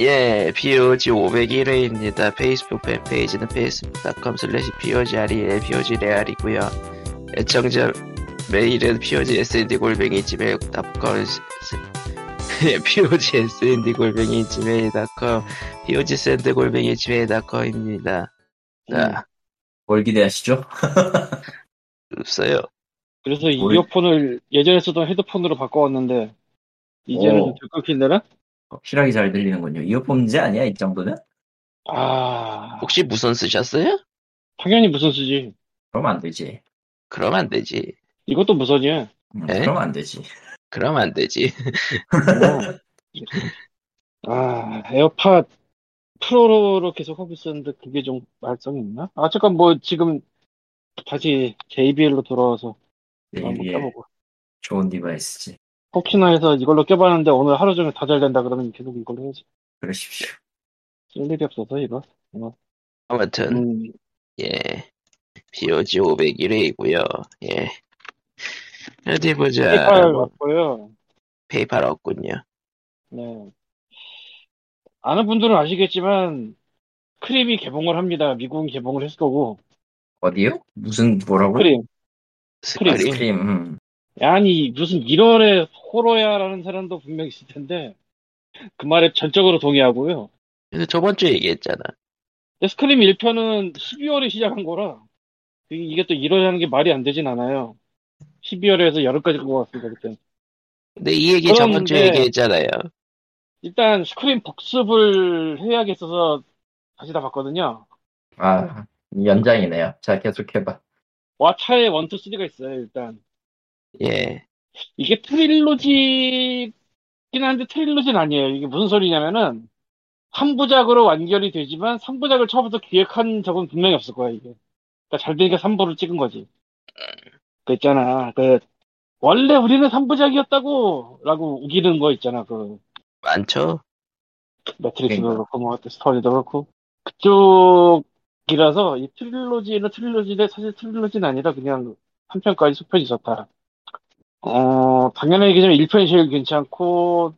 예, POG 501회입니다. 페이스북 팬페이지는 facebook.com slash POGREL, POGREAL이고요. 애청자 메일은 POGSND골뱅이 gmail.com POGSND골뱅이 gmail.com POGSND골뱅이 gmail.com입니다. 자, 뭘 기대하시죠? 없어요. 그래서 이 뭘- 이어폰을 예전에 쓰던 헤드폰으로 바꿔왔는데 이제는 오. 좀 끊긴다나? 확실하게 잘 들리는군요. 이어폰 문제 아니야, 이 정도는? 아 혹시 무선 쓰셨어요? 당연히 무선 쓰지. 그럼 안 되지. 그럼 안 되지. 이것도 무선이야. 음, 에? 그럼 안 되지. 그럼 안 되지. 아 AirPods Pro로 계속 하고 있었는데 그게 좀 말썽이 있나? 아 잠깐 뭐 지금 다시 JBL로 돌아와서 한번 이게 껴보고 좋은 디바이스지. 혹시나 해서 이걸로 껴봤는데 오늘 하루 종일 다 잘 된다 그러면 계속 이걸로 해야지. 그러십시오. 쓸 일이 없어서 이거. 아무튼, 음, 예. POG 501회이고요. 예. 어디 보자. 페이팔 뭐, 왔고요. 페이팔 없군요. 네. 아는 분들은 아시겠지만 크림이 개봉을 합니다. 미국은 개봉을 했을 거고 어디요? 무슨, 뭐라고? 크림. 스크림. 아이스크림. 음. 아니 무슨 1월에 호러야라는 사람도 분명 있을 텐데 그 말에 전적으로 동의하고요. 근데 저번 주에 얘기했잖아. 근데 스크림 1편은 12월에 시작한 거라 이게- 또 1월에 하는 게 말이 안 되진 않아요. 12월에서 여름까지 끌고 왔으니까 그때. 근데 이 얘기 저번 주에 얘기했잖아요. 일단 스크림 복습을 해야겠어서 다시 다 봤거든요. 아, 연장이네요. 자, 계속해봐. 와 차에 1, 2, 3가 있어요 일단. 예. 이게 트릴로지긴 한데 트릴로지는 아니에요. 이게 무슨 소리냐면은 3부작으로 완결이 되지만 3부작을 처음부터 기획한 적은 분명히 없을 거야 이게. 그러니까 잘 되니까 3부를 찍은 거지. 그 있잖아. 그 원래 우리는 3부작이었다고 라고 우기는 거 있잖아. 그 많죠? 매트릭스도 그러니까. 그렇고 뭐 스토리도 그렇고 그쪽이라서 이 trilogy는 trilogy인데 사실 trilogy는 아니라 그냥 한 편까지 수편이 있었다. 어 당연히 얘기하자면 1편이 제일 괜찮고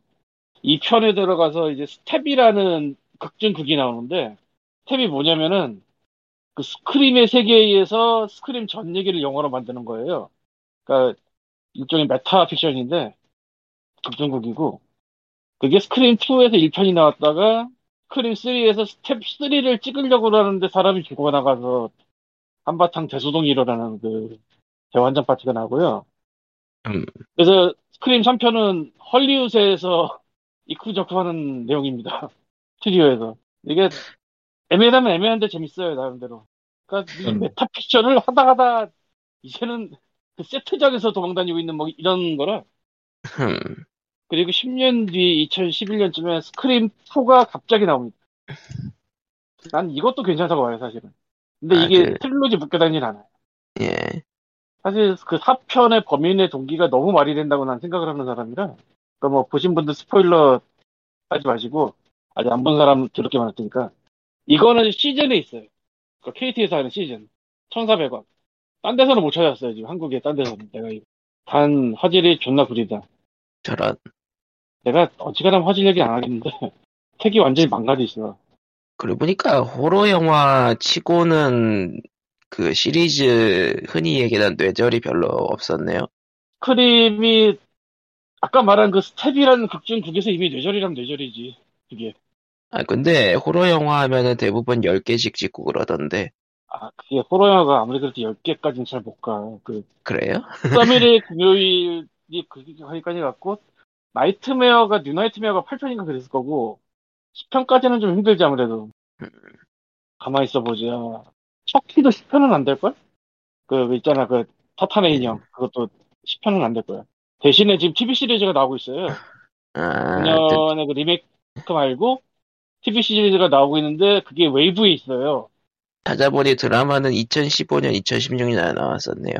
2편에 들어가서 이제 Stab이라는 극중극이 나오는데 Stab이 뭐냐면은 그 스크림의 세계에서 스크림 전 얘기를 영화로 만드는 거예요. 그러니까 일종의 메타 픽션인데 극중극이고 그게 스크림 2에서 1편이 나왔다가 스크림 3에서 Stab 3를 찍으려고 하는데 사람이 죽어나가서 한바탕 대소동이 일어나는 그 대환장 파티가 나고요. 음. 그래서 스크림 3편은 헐리우드에서 이러쿵저러쿵 하는 내용입니다. 스튜디오에서. 이게 애매하면 애매한데 재밌어요, 나름대로. 그러니까 이 음. 메타 픽션을 하다 하다 이제는 그 세트장에서 도망다니고 있는 뭐 이런 거라 흠. 그리고 10년 뒤 2011년쯤에 스크림 4가 갑자기 나옵니다. 난 이것도 괜찮다고 봐요, 사실은. 근데 아, 이게 그- trilogy 묶여다니진 않아요. 예. 사실 그 4편의 범인의 동기가 너무 말이 된다고 난 생각을 하는 사람이라. 그러니까 뭐 보신 분들 스포일러 하지 마시고 아직 안 본 사람 더럽게 많을 테니까. 이거는 시즌에 있어요. 그 KT에서 하는 시즌. 1,400원. 딴 데서는 못 찾았어요, 지금 한국에 딴 데서는. 내가 이거. 단 화질이 존나 구리다. 저런. 내가 어지간하면 화질 얘기 안 하겠는데 택이 완전히 망가져 있어. 그러고 보니까 호러 영화 치고는 그 시리즈 흔히 얘기하는 뇌절이 별로 없었네요. 크림이 아까 말한 그 Stab이라는 극중 극에서 이미 뇌절이라면 뇌절이지. 그게. 아, 근데 호러 영화 하면은 대부분 10개씩 찍고 그러던데. 아, 그게 호러 영화가 아무리 그래도 10개까지는 잘 못 가. 그, 그래요? 13일의 금요일이 그, 거기까지 갔고, 나이트메어가, New Nightmare가 8편인가 그랬을 거고, 10편까지는 좀 힘들지, 아무래도. 가만히 있어 보자. 처키도 10편은 안 될걸? 그, 그 있잖아, 그, 사탄의 인형. 그것도 10편은 안 될 거야. 대신에 지금 TV 시리즈가 나오고 있어요. 아, 그- 작년에 그 리메이크 말고, TV 시리즈가 나오고 있는데, 그게 웨이브에 있어요. 찾아보니 드라마는 2015년, 2016년에 나왔었네요.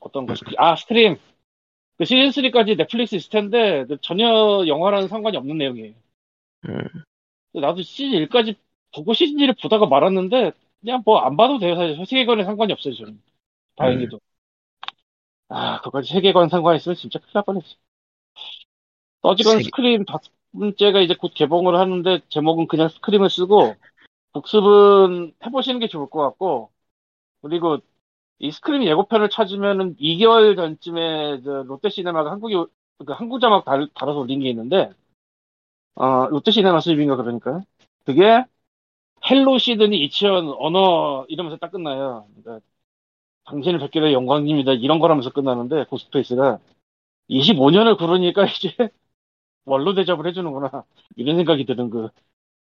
어떤 거? 아, 스크림. 그 시즌 3까지 넷플릭스 있을 텐데, 그 전혀 영화랑은 상관이 없는 내용이에요. 음, 나도 시즌 1까지 보고 시즌 1을 보다가 말았는데, 그냥 뭐 안 봐도 돼요. 사실 세계관에 상관이 없어요, 저는. 다행히도. 아, 그까지 세계관 상관이 있으면 진짜 큰일 날 뻔했지. 떠지건 세계- 스크림 다, 번째가 이제 곧 개봉을 하는데 제목은 그냥 스크림을 쓰고 복습은 해보시는 게 좋을 것 같고 그리고 이 스크림 예고편을 찾으면은 2개월 전쯤에 저 롯데시네마가 한국에 그 한국 자막 달, 달아서 올린 게 있는데 어 롯데시네마 수입인가 그러니까 그게 Hello, Sidney. It's an honor 이러면서 딱 끝나요. 그러니까 당신을 뵙게 된 영광입니다. 이런 거라면서 끝나는데 고스트페이스가 25년을 그러니까 이제 원로 대접을 해주는구나 이런 생각이 드는 그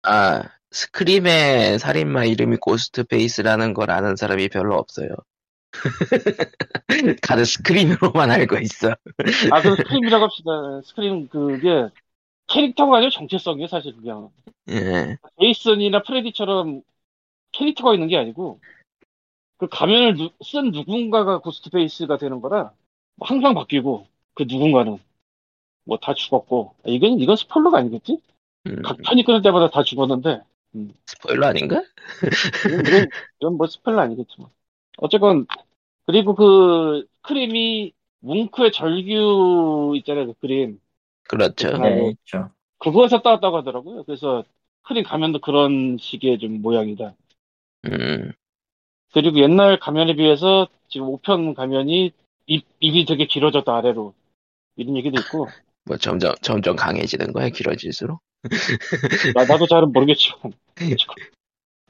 아, 스크림의 살인마 이름이 고스트페이스라는 걸 아는 사람이 별로 없어요. 다들 스크림으로만 알고 있어. 아, 그럼 스크림이라고 합시다. 스크림, 그게, 캐릭터가 아니고 정체성이에요, 사실, 그냥. 예. 제이슨이나 프레디처럼 캐릭터가 있는 게 아니고, 그 가면을 누- 쓴 누군가가 고스트페이스가 되는 거라, 항상 바뀌고, 그 누군가는. 뭐 다 죽었고. 이건, 이건 스포일러가 아니겠지? 음, 각 편이 끊을 때마다 다 죽었는데, 스포일러 아닌가? 이건, 이건, 이건 뭐 스포일러 아니겠지만. 어쨌건, 그리고 그, 크림이, 뭉크의 절규 있잖아요, 그 그림. 그렇죠. 아, 네, 뭐. 있죠. 그거에서 따왔다고 하더라고요. 그래서 크림 가면도 그런 식의 좀 모양이다. 음, 그리고 옛날 가면에 비해서 지금 5편 가면이 입, 입이 되게 길어졌다 아래로 이런 얘기도 있고 뭐 점점 점점 강해지는 거야 길어질수록. 나, 나도 잘은 모르겠지만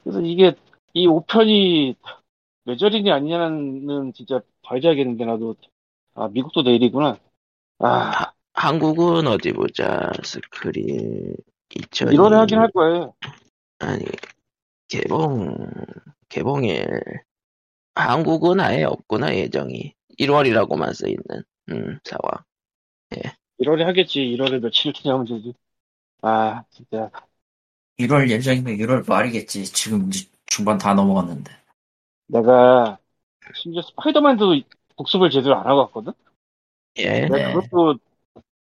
그래서 이게 이 5편이 뇌절이니 아니냐는 진짜 봐야겠는데 나도 아 미국도 내일이구나 아 한국은 어디 보자. 스크린 2000. 1월에 하긴 할 거예요 아니 개봉 개봉일 한국은 아예 없구나 예정이 1월이라고만 써 있는 음 상황. 1월에 하겠지 1월에 며칠 지나면 되지 아 진짜 1월 예정이면 1월 말이겠지. 지금 이제 중반 다 넘어갔는데. 내가 심지어 스파이더맨도 복습을 제대로 안 하고 왔거든? 예. 내가 네. 그것도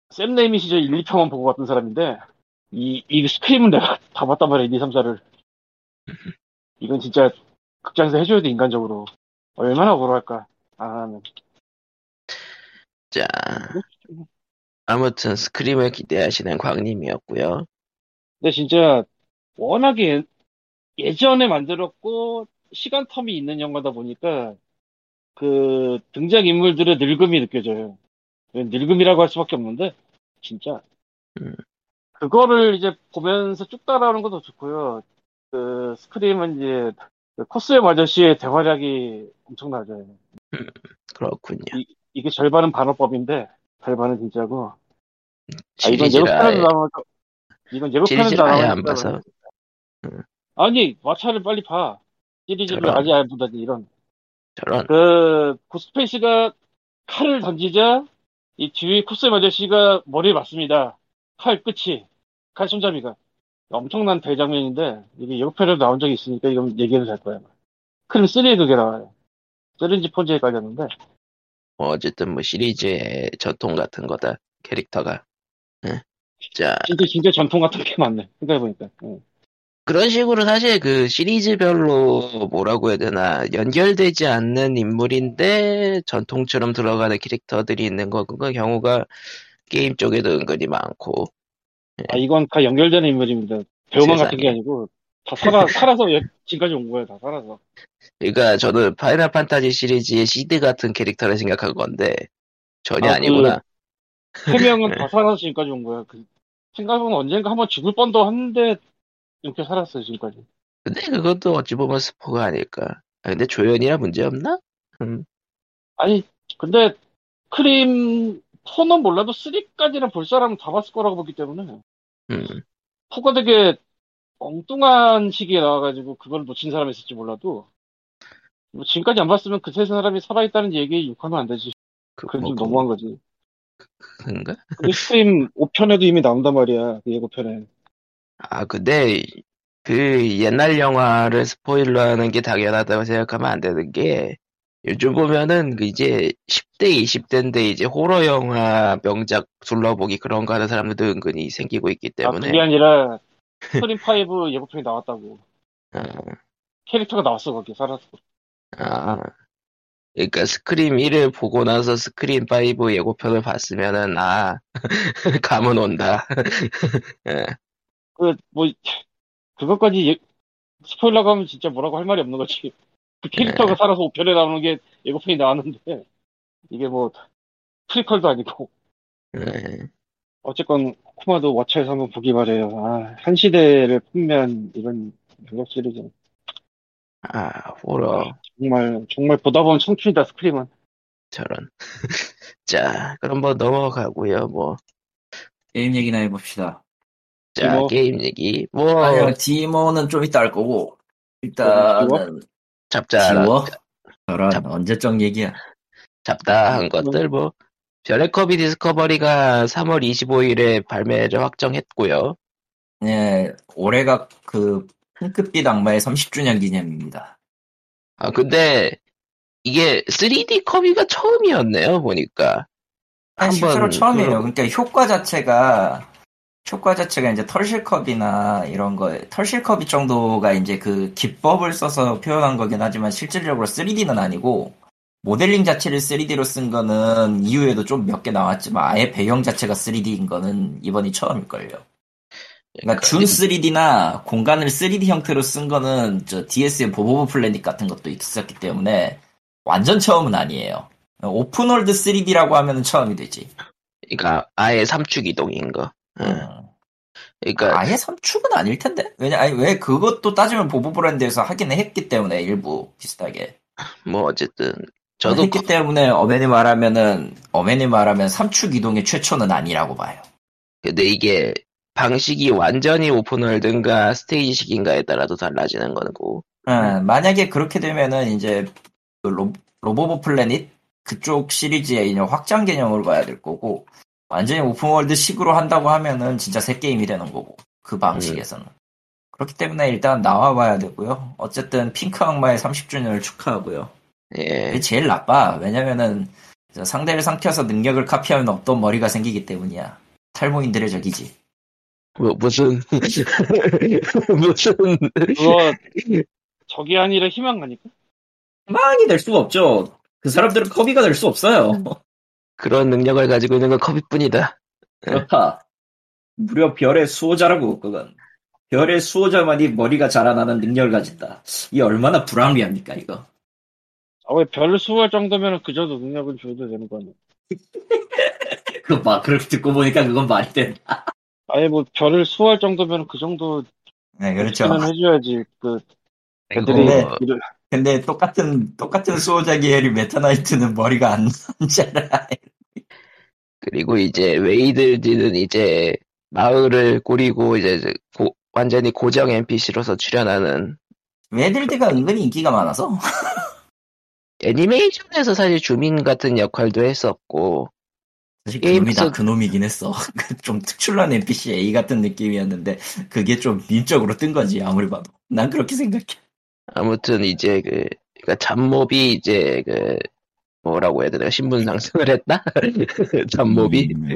샘 레이미 시절 1, 2편만 보고 왔던 사람인데 이, 이 스크림은 내가 다 봤단 말이야 1, 2, 3, 4를 이건 진짜 극장에서 해줘야 돼 인간적으로 얼마나 억울할까 아, 네. 자 아무튼 스크림을 기대하시는 광님이었고요. 근데 진짜 워낙에 예, 전에 만들었고 시간 텀이 있는 영화다 보니까 그 등장 인물들의 늙음이 느껴져요. 늙음이라고 할 수밖에 없는데 진짜 음. 그거를 이제 보면서 쭉 따라오는 것도 좋고요. 그 스크림은 이제 그 코스염 아저씨의 대활약이 엄청나죠. 그렇군요. 이 게 절반은 반어법인데 절반은 진짜고. 아 이건 예고편에도 나오면 이건 예고편에도 봐서 아니 마차를 빨리 봐. 시리즈를. 아직 안 보다니 이런. 저런 그 고스페이스가 칼을 던지자 이 뒤에 코스염 아저씨가 머리에 맞습니다. 칼 끝이 칼 손잡이가 엄청난 대장면인데 이게 예고편에도 나온 적이 있으니까 이건 얘기해도 될 거야. 크림 3에 그게 나와요. 쓰린지 폰즈에 깔렸는데 뭐 어쨌든 뭐 시리즈의 전통 같은 거다 캐릭터가. 예. 자 진짜 진짜 전통 같은 게 많네. 생각해보니까. 응. 그런 식으로 사실 그 시리즈별로 뭐라고 해야 되나 연결되지 않는 인물인데 전통처럼 들어가는 캐릭터들이 있는 거 그거 경우가 게임 쪽에도 은근히 많고 아 이건 다 연결되는 인물입니다. 배우만 같은 세상에. 게 아니고 다 살아 살아서 여- 지금까지 온 거야. 다 살아서. 그러니까 저는 파이널 판타지 시리즈의 시드 같은 캐릭터를 생각한 건데 전혀 아, 아, 니구나 세 명은 다 살아서 지금까지 온 거야. 그 생각해보면 언젠가 한번 죽을 뻔도 했는데 이렇게 살았어요 지금까지. 근데 그것도 어찌 보면 스포가 아닐까 아, 근데 조연이라 문제 없나? 음, 아니 근데 스크림 4는 몰라도 3까지는 볼 사람은 다 봤을 거라고 보기 때문에 음. 4가 되게 엉뚱한 시기에 나와가지고 그걸 놓친 사람이 있을지 몰라도 뭐 지금까지 안 봤으면 그 세 사람이 살아있다는 얘기에 욕하면 안 되지. 그, 그건 뭐, 좀 그, 너무한 거지. 그런가? 근데 Scream 5편에도 이미 나온단 말이야. 그 예고편에. 아 근데 그 옛날 영화를 스포일러 하는 게 당연하다고 생각하면 안 되는 게 요즘 보면은 그 이제 10대 20대인데 이제 호러 영화 명작 둘러보기 그런 거 하는 사람들도 은근히 생기고 있기 아, 때문에 그게 아니라 Scream 5 예고편이 나왔다고. 아, 캐릭터가 나왔어, 거기 살았어. 아, 그러니까 Scream 1을 보고 나서 Scream 5 예고편을 봤으면은 아 감은 온다. 예. 그, 뭐, 그것까지 예, 스포일러가 하면 진짜 뭐라고 할 말이 없는 거지. 그 캐릭터가 살아서 5편에 나오는 게 예고편이 나왔는데, 이게 뭐, 프리퀄도 아니고. 예. 어쨌건, 코마도 워처에서 한번 보기 바래요. 아, 한 시대를 풍미한 이런 영역 시리즈는. 아 호러 정말, 정말 보다 보면 청춘이다, 스크림은. 저런. 자 그럼 뭐 넘어가고요. 뭐 게임 얘기나 해봅시다. 자, 디모? 게임 얘기. 뭐, 아니요, 디모는 좀 이따 할 거고, 일단은, 잡자, 지워? 저런, 잡- 언제적 얘기야. 잡다한 음. 것들, 뭐, 별의 커비 디스커버리가 3월 25일에 발매를 확정했고요. 예, 올해가 그, 핑크빛 악마의 30주년 기념입니다. 아, 근데, 이게 3D 커비가 처음이었네요, 보니까. 아니, 한번 실제로 처음이에요. 그- 그러니까 효과 자체가, 효과 자체가 이제 털실컵이나 이런 거, 털실컵이 정도가 이제 그 기법을 써서 표현한 거긴 하지만 실질적으로 3D는 아니고, 모델링 자체를 3D로 쓴 거는 이후에도 좀 몇 개 나왔지만 아예 배경 자체가 3D인 거는 이번이 처음일걸요. 그러니까 준 3D나 공간을 3D 형태로 쓴 거는 저 DS의 보보브 플래닛 같은 것도 있었기 때문에 완전 처음은 아니에요. open world 3D라고 하면 처음이 되지. 그러니까, 아예 삼축 이동인 거. 응. 음. 그러니까, 아예 삼축은 아닐 텐데. 왜냐, 아니, 왜 그것도 따지면 로보보 플래닛에서 하긴 했기 때문에 일부 비슷하게. 뭐, 어쨌든, 저도, 했기 때문에 엄밀히 말하면은 엄밀히 말하면 삼축 이동의 최초는 아니라고 봐요. 근데 이게, 방식이 완전히 open world인가 스테이지식인가에 따라도 달라지는 거고. 음, 만약에 그렇게 되면은 이제 그 로, 로보보 플래닛 그쪽 시리즈의 이제 확장 개념으로 가야 될 거고 완전히 open world 식으로 한다고 하면은 진짜 새 게임이 되는 거고 그 방식에서는 그렇기 때문에 일단 나와봐야 되고요. 어쨌든 핑크 악마의 30주년을 축하하고요. 예. 그게 제일 나빠. 왜냐면은 저 상대를 삼켜서 능력을 카피하면 없던 머리가 생기기 때문이야. 탈모인들의 적이지. 뭐, 무슨, 무슨, 그거, 적이 아니라 희망 아닐까? 희망이 될 수가 없죠. 그 사람들은 커비가 될 수 없어요. 그런 능력을 가지고 있는 건 커비뿐이다. 그렇다. 무려 별의 수호자라고 그건. 별의 수호자만이 머리가 자라나는 능력을 가진다. 이 얼마나 불합리합니까 이거. 아, 왜 별을 수호할 정도면 그 정도 능력은 줘도 되는 거 아니야? 그거 막 그렇게 듣고 보니까 그건 말이 된다. 아예 뭐 별을 수호할 정도면 그 정도 네는 해줘야지. 그 애들이 근데- 일을 근데 똑같은 똑같은 수호자 계열이 메타나이트는 머리가 안 나잖아. 그리고 이제 웨이들디는 이제 마을을 꾸리고 이제 고- 완전히 고정 NPC로서 출연하는 웨들드가 은근히 인기가 많아서. 애니메이션에서 사실 주민 같은 역할도 했었고 사실 그놈이 다 속- 그놈이긴 했어. 그좀 특출난 NPC A 같은 느낌이었는데 그게 좀 밈적으로 뜬 거지 아무리 봐도. 난 그렇게 생각해. 아무튼 이제 그 그러니까 잡몹이 이제 그 뭐라고 해야 되나 신분 상승을 했다 잡몹이 음,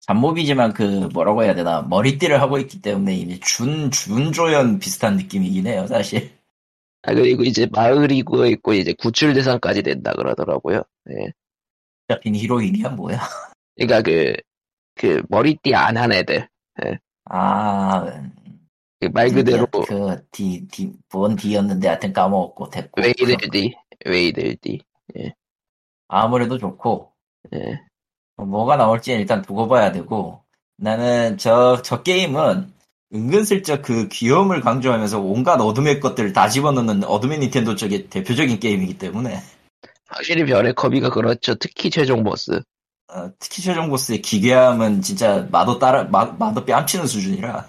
잡몹이지만 그 뭐라고 해야 되나 머리띠를 하고 있기 때문에 이미 준 준조연 비슷한 느낌이긴 해요 사실. 아 그리고 이제 마을이고 있고 이제 구출 대상까지 된다 그러더라고요. 예. 잡힌 히로인이야 뭐야? 그러니까 그그 머리띠 안 한 애들 아, 그 말 그대로 그디디뭔 디였는데 하여튼 까먹었고 됐고. 웨이들디 웨이들디 아무래도 좋고 예. 뭐가 나올지 일단 두고 봐야 되고 나는 저저 게임은 은근슬쩍 그 귀여움을 강조하면서 온갖 어둠의 것들을 다 집어넣는 어둠의 닌텐도 쪽의 대표적인 게임이기 때문에 확실히 별의 커비가 그렇죠. 특히 최종 보스. 어, 특히 최종 보스의 기괴함은 진짜 마도 따라 마, 마도 뺨치는 수준이라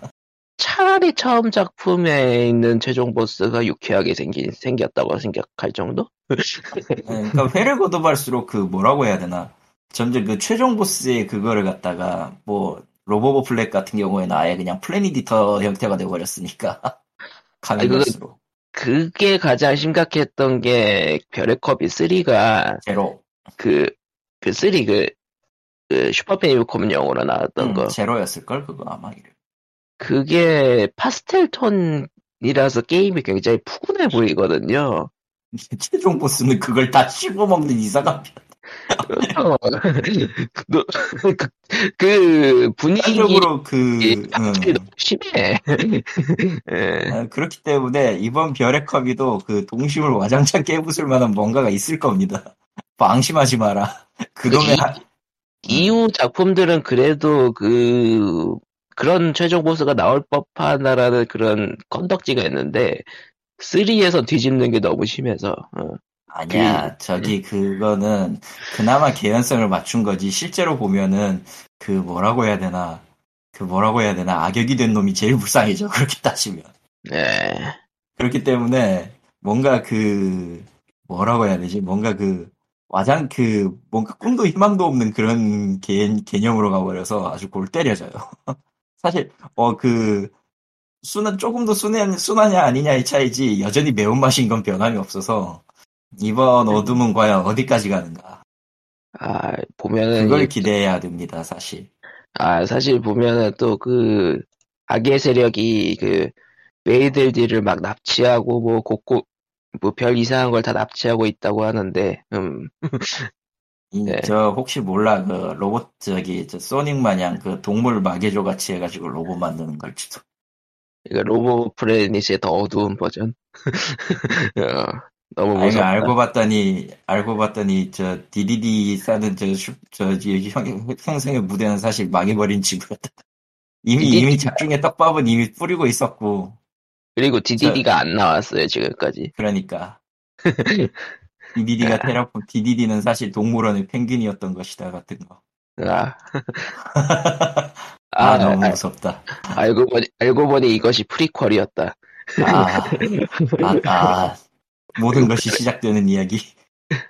차라리 처음 작품에 있는 최종 보스가 유쾌하게 생긴 생겼다고 생각할 정도? 예, 그러니까 회를 거듭할수록 그 뭐라고 해야 되나 점점 그 최종 보스의 그거를 갖다가 뭐 로보보 플래닛 같은 경우에는 아예 그냥 planet eater 형태가 되어버렸으니까 가면 갈수록 그게 가장 심각했던 게 별의 커비 3가 제로 그, 그 3, 그, 그 슈퍼 페미컴용으로 나왔던 음, 거. 제로였을걸 그거 아마 이름. 그게 파스텔 톤이라서 게임이 굉장히 푸근해 보이거든요. 최종 보스는 그걸 다 씹어 먹는 이상한 어, 그, 그, 그 분위기 편적으로 그 확실히 음. 심해. 예. 아, 그렇기 때문에 이번 별의 컵이도 그 동심을 와장창 깨부술 만한 뭔가가 있을 겁니다. 방심하지 마라. 그놈의 이- 하- 이후 작품들은 그래도 그 그런 최종 보스가 나올 법하다라는 그런 건덕지가 있는데 3에서 뒤집는 게 너무 심해서 어. 아니야. 저기 그거는 그나마 개연성을 맞춘 거지. 실제로 보면은 그 뭐라고 해야 되나 그 뭐라고 해야 되나 악역이 된 놈이 제일 불쌍해져 그렇게 따지면. 네. 그렇기 때문에 뭔가 그 뭐라고 해야 되지? 뭔가 그 와장 그 뭔가 꿈도 희망도 없는 그런 개, 개념으로 가버려서 아주 골 때려져요 사실 어그 순한 조금 더 순한 순하냐 아니냐의 차이지 여전히 매운 맛인 건 변함이 없어서 이번 어둠은 과연 어디까지 가는가. 아 보면은 그걸 이- 기대해야 됩니다 사실. 아 사실 보면은 또 그 악의 세력이 그 메이들디를 막 납치하고 뭐 곳곳 뭐 별 이상한 걸 다 납치하고 있다고 하는데 음. 이, 네. 저 혹시 몰라. 그 로봇 저기 저 소닉 마냥 그 동물 마개조 같이 해가지고 로봇 만드는 걸지도 이거 로보 프레닛의 더 어두운 버전? 어, 너무 아니 무섭다. 알고 봤더니 알고 봤더니 저 DDD 싸는 저 슈, 저기 형, 형성의 무대는 사실 망해버린 지구였다. 이미 DDD 가 이미 집중의 떡밥은 이미 뿌리고 있었고. 그리고 DDD가 안 나왔어요 지금까지. 그러니까 DDD가 테라폼 DDD는 사실 동물원의 펭귄이었던 것이다 같은 거. 아, 아, 아, 너무 아, 무섭다. 알고 보니 알고 보니 이것이 프리퀄이었다 아, 아, 아. 모든 것이 시작되는 이야기.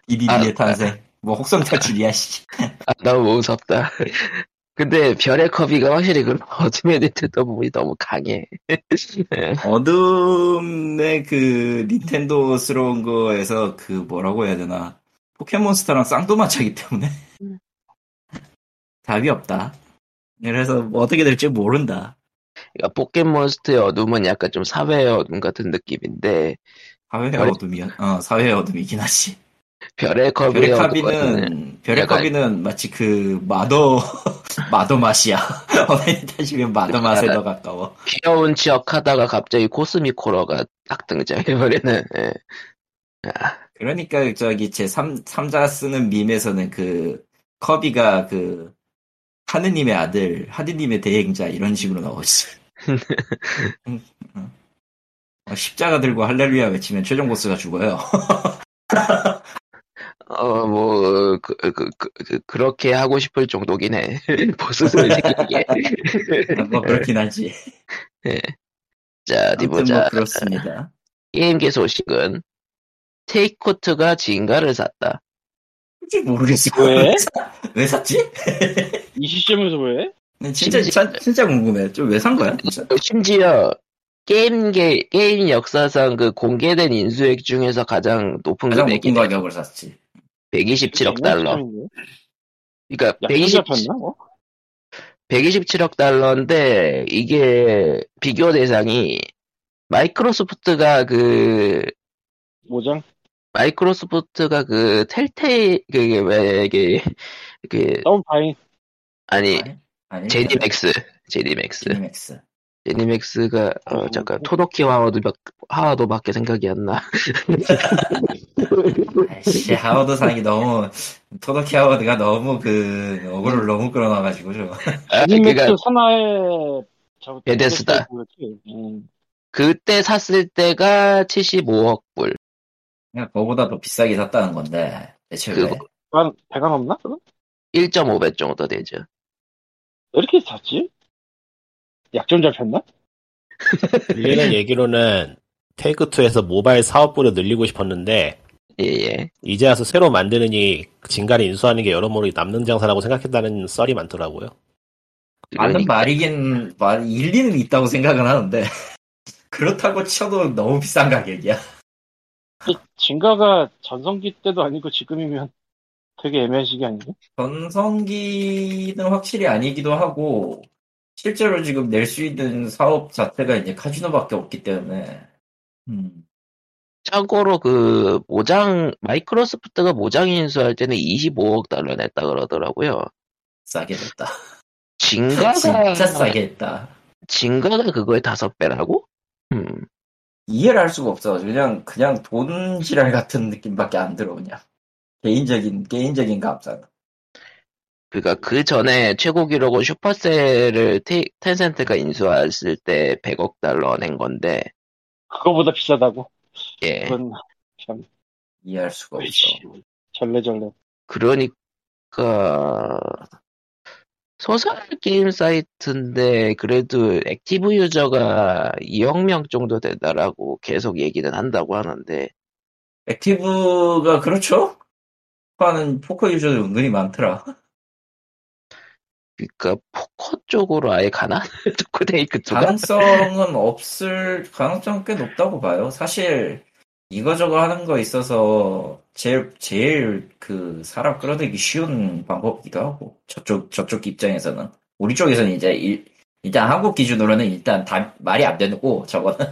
DDD의 아, 탄생. 뭐 혹성 탈출이야 씨. 아, 너무 무섭다 근데 별의 커비가 확실히 그 어둠의 닌텐도 부분이 너무 강해 어둠의 그 닌텐도스러운 거에서 그 뭐라고 해야 되나 포켓몬스터랑 쌍두마차기 때문에 음. 답이 없다. 그래서 뭐 어떻게 될지 모른다. 그러니까 포켓몬스터의 어둠은 약간 좀 사회의 어둠 같은 느낌인데 사회의 별의- 어둠이야. 어 사회의 어둠이긴 하지. 별의 어둠은 카비는 별의 카비는 마치 그 마더 마더 맛이야. 어머니 따지면 마더 맛에 더 가까워. 귀여운 척하다가 갑자기 코스미코러가 딱 등장해버리는 예. 아, 그러니까 저기 제 3, 삼자 쓰는 밈에서는 그 커비가 그 하느님의 아들, 하느님의 대행자 이런 식으로 나오지. 어, 십자가 들고 할렐루야 외치면 최종 보스가 죽어요. 어, 뭐, 그, 그, 그, 그, 그 렇게 하고 싶을 정도긴 해. 보스를 생기게. 뭐 그렇긴 하지. 자, 어디 보자. 뭐 그렇습니다. 게임계 소식은, 테이코트가 진가를 샀다. 모르겠어. 왜? 왜 샀지? 이 시점에서 왜? 네, 진짜 진짜, 진짜 궁금해. 좀 왜 산 거야? 진짜? 심지어, 게임계, 게임 역사상 그 공개된 인수액 중에서 가장 높은 가장 금액이 높은 가격을 샀지. 127억 달러. 그러니까 약간 120, 잡혔나? 뭐? 127억 달러인데 이게 비교 대상이 마이크로소프트가 그 모장? 마이크로소프트가 그 텔테이 그게 왜 이게 그 다운파인. 아니 제니맥스 제니맥스 제니맥스. 제니맥스가 어 잠깐 토노키 하와도 하와도밖에 생각이 안 나. 아이씨, 하워드 상이 너무, 토노키 하워드가 너무 그, 어그로를 너무 끌어놔가지고, 좀. 아, 제니맥스 그러니까 산하의 저 베데스다. 음. 그때 샀을 때가 75억 불. 그냥 그거보다 더 비싸게 샀다는 건데, 대체 왜? 그거- 한 배가 넘나? 그거? 1.5배 정도 되죠. 왜 이렇게 샀지? 약점 잡혔나? 들리는 얘기로는 테이크2에서 모바일 사업부를 늘리고 싶었는데 예예. 이제 와서 새로 만드느니 진가를 인수하는 게 여러모로 남는 장사라고 생각했다는 썰이 많더라고요. 맞는 그러니까 말이긴, 말, 일리는 있다고 생각은 하는데, 그렇다고 쳐도 너무 비싼 가격이야. 이 진가가 전성기 때도 아니고 지금이면 되게 애매한 시기 아니지? 전성기는 확실히 아니기도 하고, 실제로 지금 낼 수 있는 사업 자체가 이제 카지노밖에 없기 때문에, 음. 참고로 그 모장 마이크로소프트가 모장 인수할 때는 25억 달러 냈다 그러더라고요. 싸게 됐다. 진가가 진짜 싸게 했다. 진가가 그거의 다섯 배라고? 음. 이해를 할 수가 없어. 그냥 그냥 돈 지랄 같은 느낌밖에 안 들어 그냥. 개인적인 개인적인 감상. 그니까 그 전에 최고 기록은 슈퍼셀을 테, 텐센트가 인수했을 때 100억 달러 낸 건데, 그거보다 비싸다고. 예. 그건 참 이해할 수가 없어. 절레절레. 그러니까, 소셜 게임 사이트인데, 그래도 active 유저가 2억 명 정도 된다라고 계속 얘기는 한다고 하는데, active가 그렇죠? 하는 포커 유저들 은근히 많더라. 그니까, 포커 쪽으로 아예 가나? 코데이크 쪽가 가능성은 없을 가능성 꽤 높다고 봐요. 사실 이거저거 하는 거 있어서 제일 제일 그 사람 끌어들이기 쉬운 방법이기도 하고 저쪽 저쪽 입장에서는 우리 쪽에서는 이제 일, 일단 한국 기준으로는 일단 다 말이 안 되고 저거는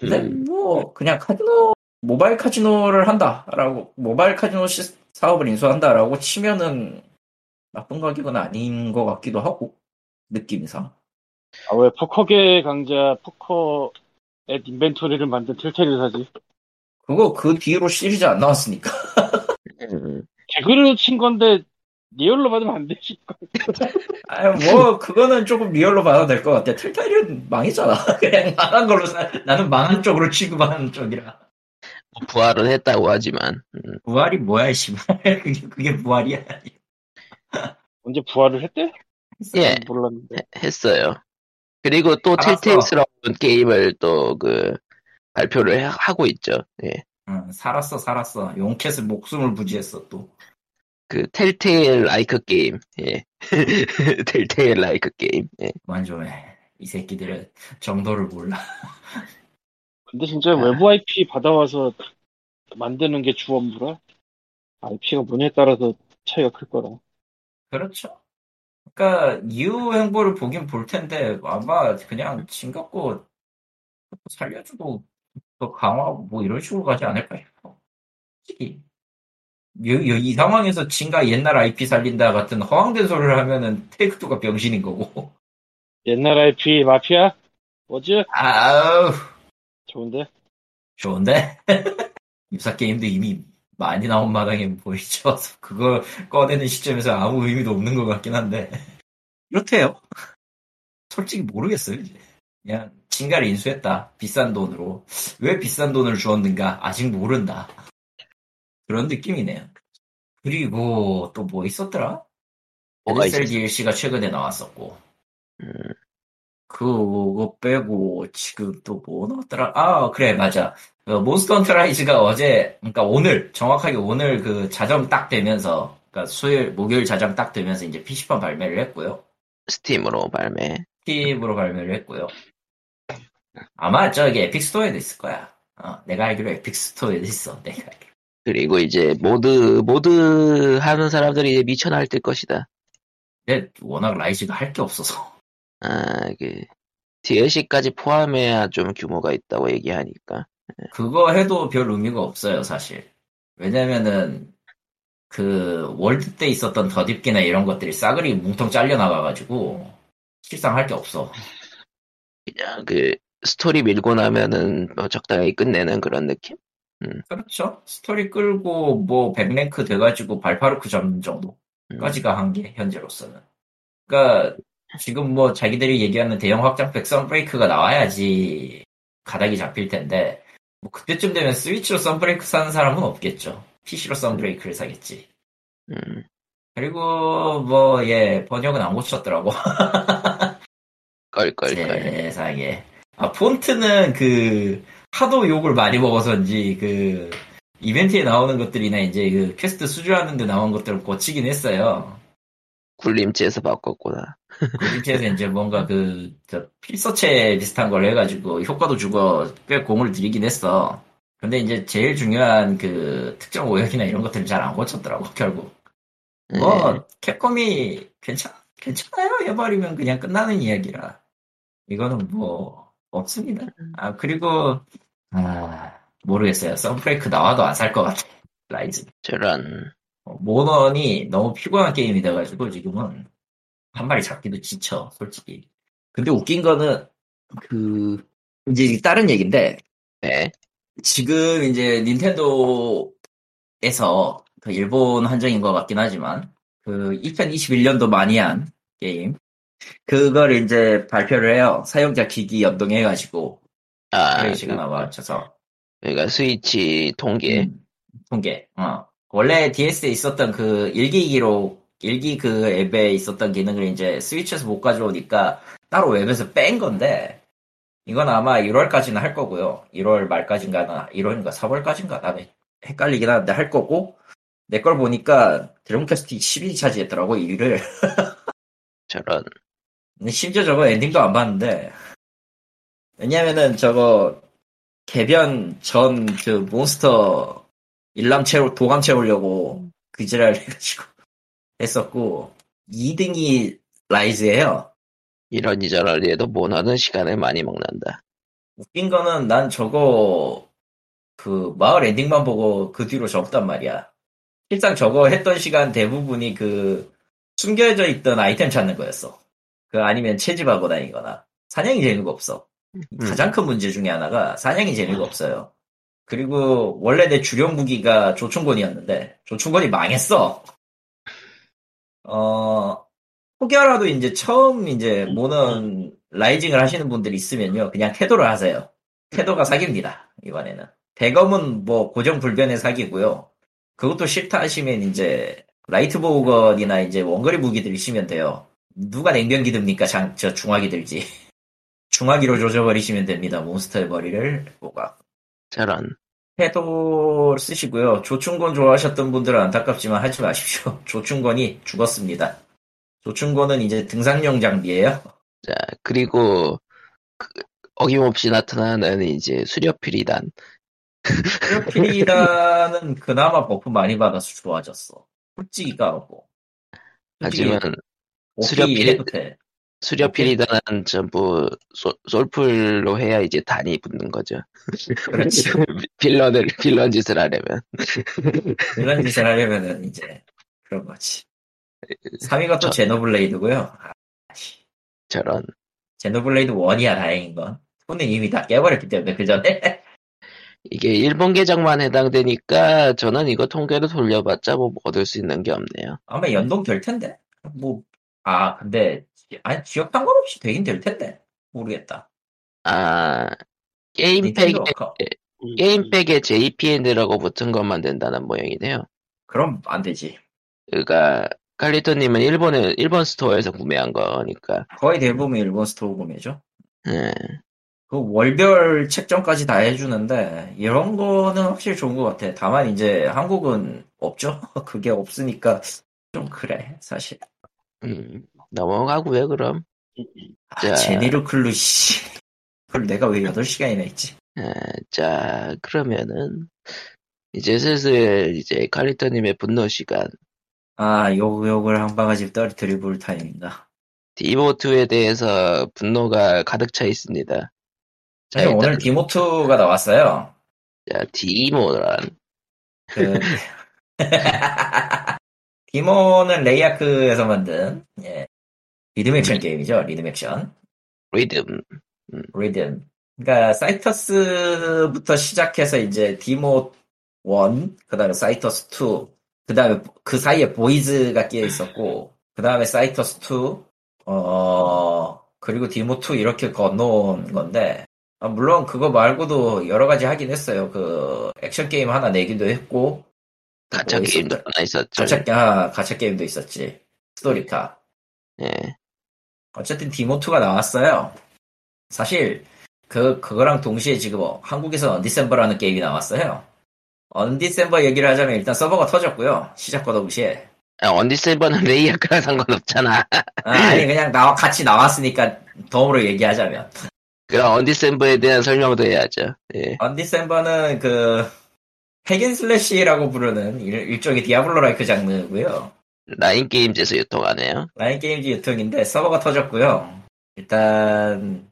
근데 음. 뭐 그냥 카지노 모바일 카지노를 한다라고 모바일 카지노 시, 사업을 인수한다라고 치면은 나쁜 가격은 아닌 것 같기도 하고 느낌상 아, 왜 포커계 강자 포커 의 인벤토리를 만든 틸테를 사지? 그거 그 뒤로 시리즈 안 나왔으니까 음. 개그로 친 건데 리얼로 받으면 안 되지. 아유 뭐 그거는 조금 리얼로 봐도 될 것 같아 텔테일은 망했잖아 그냥 망한 걸로 사- 나는 망한 쪽으로 취급하는 쪽이라 부활은 했다고 하지만, 음. 부활이 뭐야 씨발 그게, 그게 부활이야 언제 부활을 했대? 예. 몰랐는데. 했어요. 그리고 또. 텔테일스러운 게임을 또 그 발표를 하- 하고 있죠. 예. 응, 살았어 살았어 용케 목숨을 부지했어 또 그 텔테일 like 게임. 예. 텔테일 like 게임. 예. 그만 좀 해 이 새끼들은 정도를 몰라 근데 진짜 아. 외부 IP 받아와서 만드는 게 주 업무라? IP가 뭐냐에 따라서 차이가 클 거라. 그렇죠 그러니까 이후 행보를 보긴 볼 텐데 아마 그냥 진 갖고 살려주고 더 강화하고 뭐 이런 식으로 가지 않을까 싶어 솔직히 여- 여- 이 상황에서 진가 옛날 IP 살린다 같은 허황된 소리를 하면은 테이크투가 병신인 거고 옛날 IP 마피아? 뭐지? 아우 좋은데? 좋은데 유사 게임도 이미 많이 나온 마당에 보이죠? 그거 꺼내는 시점에서 아무 의미도 없는 것 같긴 한데. 이렇대요. 솔직히 모르겠어요 이제. 그냥 진가를 인수했다. 비싼 돈으로. 왜 비싼 돈을 주었는가? 아직 모른다. 그런 느낌이네요. 그리고 또 뭐 있었더라? 뭐가 있었어? DLC가 최근에 나왔었고. 음, 그거 빼고 지금 또 뭐 나왔더라? 아 그래 맞아. 그 몬스터 헌터 라이즈가 어제 그러니까 오늘 정확하게 오늘 그 자정 딱 되면서 그러니까 수요일 목요일 자정 딱 되면서 이제 PC판 발매를 했고요. 스팀으로 발매. 스팀으로 발매를 했고요. 아마 저기 에픽 스토어에도 있을 거야. 어, 내가 알기로 에픽 스토어에도 있어. 내가 알기로. 그리고 이제 모드 모드 하는 사람들이 이제 미쳐 날뛸 것이다. 근데 워낙 라이즈가 할 게 없어서. 아, 그 DLC까지 포함해야 좀 규모가 있다고 얘기하니까. 그거 해도 별 의미가 없어요, 사실. 왜냐면은, 그, 월드 때 있었던 덧입기나 이런 것들이 싸그리 뭉텅 잘려나가가지고, 실상 할 게 없어. 그냥 그 스토리 밀고 나면은 뭐 적당히 끝내는 그런 느낌? 그렇죠. 스토리 끌고, 뭐, 100랭크 돼가지고 발파르크 잡는 정도까지가 음. 한 게, 현재로서는. 그니까, 지금 뭐, 자기들이 얘기하는 대형 확장팩 썬브레이크가 나와야지, 가닥이 잡힐 텐데, 뭐, 그때쯤 되면 스위치로 썬브레이크 사는 사람은 없겠죠. PC로 썬브레이크를 사겠지. 음. 그리고 뭐 예 번역은 안 고쳤더라고 껄껄껄. 세상에 아 폰트는 그 하도 욕을 많이 먹어서인지 그 이벤트에 나오는 것들이나 이제 그 퀘스트 수주하는데 나온 것들을 고치긴 했어요 굴림체에서 바꿨구나. 그 밑에서 이제 뭔가 그, 저, 필서체 비슷한 걸 해가지고 효과도 주고 꽤 공을 들이긴 했어. 근데 이제 제일 중요한 그 특정 오역이나 이런 것들은 잘 안 고쳤더라고, 결국. 뭐, 네. 캡콤이 괜찮, 괜찮아요. 해버리면 그냥 끝나는 이야기라. 이거는 뭐, 없습니다. 아, 그리고, 아, 모르겠어요. 썬브레이크 나와도 안 살 것 같아. 라이즈. 저런 어, 모넌이 너무 피곤한 게임이 돼가지고 지금은 한 마리 잡기도 지쳐 솔직히. 근데 웃긴 거는 그 이제 다른 얘기인데 네. 지금 이제 닌텐도에서 그 일본 한정인 것 같긴 하지만 그 2021년도 많이 한 게임 그걸 이제 발표를 해요. 사용자 기기 연동해가지고 아, 플레이 시간 아마 맞춰서. 그러니까 스위치 통계. 음, 통계. 어. 원래 DS에 있었던 그 일기기로 일기 그 앱에 있었던 기능을 이제 스위치에서 못 가져오니까 따로 웹에서 뺀 건데 이건 아마 1월까지는 할 거고요. 1월 말까지인가나 1월인가 4월까지인가? 나는 헷갈리긴 하는데 할 거고 내 걸 보니까 드럼캐스트 10위 차지했더라고 1위를. 저런. 근데 심지어 저거 엔딩도 안 봤는데. 왜냐면은 저거 개변 전 그 몬스터 일람 채우 도감 채우려고 그 지랄 해가지고 했었고 2등이 라이즈예요. 이런 저런 해도 모너는 시간을 많이 먹는다 웃긴 거는 난 저거 그 마을 엔딩만 보고 그 뒤로 접단 말이야. 실상 저거 했던 시간 대부분이 그 숨겨져 있던 아이템 찾는 거였어. 그 아니면 채집하고 다니거나 사냥이 재미가 없어. 가장 큰 문제 중에 하나가 사냥이 재미가 없어요. 그리고 원래 내 주력 무기가 조충곤이었는데 조충곤이 망했어. 어 혹여라도 이제 처음 이제 모넌 라이징을 하시는 분들이 있으면요 그냥 태도를 하세요. 태도가 사기입니다 이번에는. 대검은 뭐 고정 불변의 사기고요. 그것도 싫다 하시면 이제 라이트 보우건이나 이제 원거리 무기들 있으면 돼요. 누가 냉병기 듭니까? 장, 저 중화기 들지. 중화기로 조져버리시면 됩니다. 몬스터의 머리를 뭐가. 저런 해도 쓰시고요. 조충곤 좋아하셨던 분들은 안타깝지만 하지 마십시오. 조충곤이 죽었습니다. 조충곤은 이제 등산용 장비예요. 자 그리고 그, 어김없이 나타나는 이제 수렵피리단 프로필이라는 그나마 buff 많이 받아서 좋아졌어. 솔직히 까고. 하지만 수렵. 수렵피리단은 전부 솔- 솔풀로 해야 이제 단이 붙는 거죠 그렇지. villain을 villain 짓을 하려면 이런 짓을 하려면은 이제 그런 거지. 3위가 또 저- 제노블레이드고요. 아, 씨. 저런 제노블레이드 1이야 다행인 건. 손은 이미 다 깨버렸기 때문에 그 전에. 이게 일본 계정만 해당되니까 저는 이거 통계를 돌려봤자 뭐 얻을 수 있는 게 없네요. 아마 연동 될 텐데. 뭐, 아, 근데, 아니, 지역 상관없이 되긴 될 텐데. 모르겠다. 아 게임팩에 닌텐도 거- 게임팩에 JPN이라고 붙은 것만 된다는 모양이네요. 그럼 안 되지. 그러니까 칼리토님은 일본에 일본 스토어에서 구매한 거니까. 거의 대부분 일본 스토어 구매죠. 예. 그 월별 책정까지 다 해주는데, 이런 거는 확실히 좋은 것 같아. 다만 이제 한국은 없죠? 그게 없으니까 좀 그래, 사실. 음, 넘어가고요 그럼. 아, 자. 제니르 클루, 씨. 그걸 내가 왜 8시간이나 했지? 예, 자 그러면은 이제 슬슬 이제 칼리토님의 분노 시간. 아, 욕, 욕을 한 바가지 떨어뜨릴 볼 타임인가. 디모2에 대해서 분노가 가득 차 있습니다. 자, 일단, 오늘 디모2가 나왔어요. 자, 디모란, 그 디모는 레이아크에서 만든 예. 리듬 액션 게임이죠. 리듬 액션. 리듬, 리듬. 그러니까 사이터스부터 시작해서 이제 디모 1, 그다음에 사이터스 2, 그다음에 그 사이에 보이즈가 끼어 있었고, 그다음에 사이터스 2, 어 그리고 디모 2 이렇게 건너온 건데, 아, 물론 그거 말고도 여러 가지 하긴 했어요. 그 액션 게임 하나 내기도 했고, 가챠 뭐 게임도 있었다. 하나 있었죠. 가챠, 아, 가챠 게임도 있었지. 스도리카. 예. 어쨌든 디모2가 나왔어요. 사실, 그, 그거랑 동시에 지금 어, 한국에서 언디셈버라는 게임이 나왔어요. 언디셈버 얘기를 하자면 일단 서버가 터졌고요. 시작과 동시에. 아, 언디셈버는 레이아크랑 상관없잖아. 아, 아 니, 그냥 나와, 같이 나왔으니까 덤으로 얘기하자면. 그럼 언디셈버에 대한 설명도 해야죠. 예. 언디셈버는 그, hack and slash라고 부르는 일, 일종의 디아블로like 장르고요. 라인 게임즈에서 유통하네요. 라인 게임즈 유통인데 서버가 터졌고요. 일단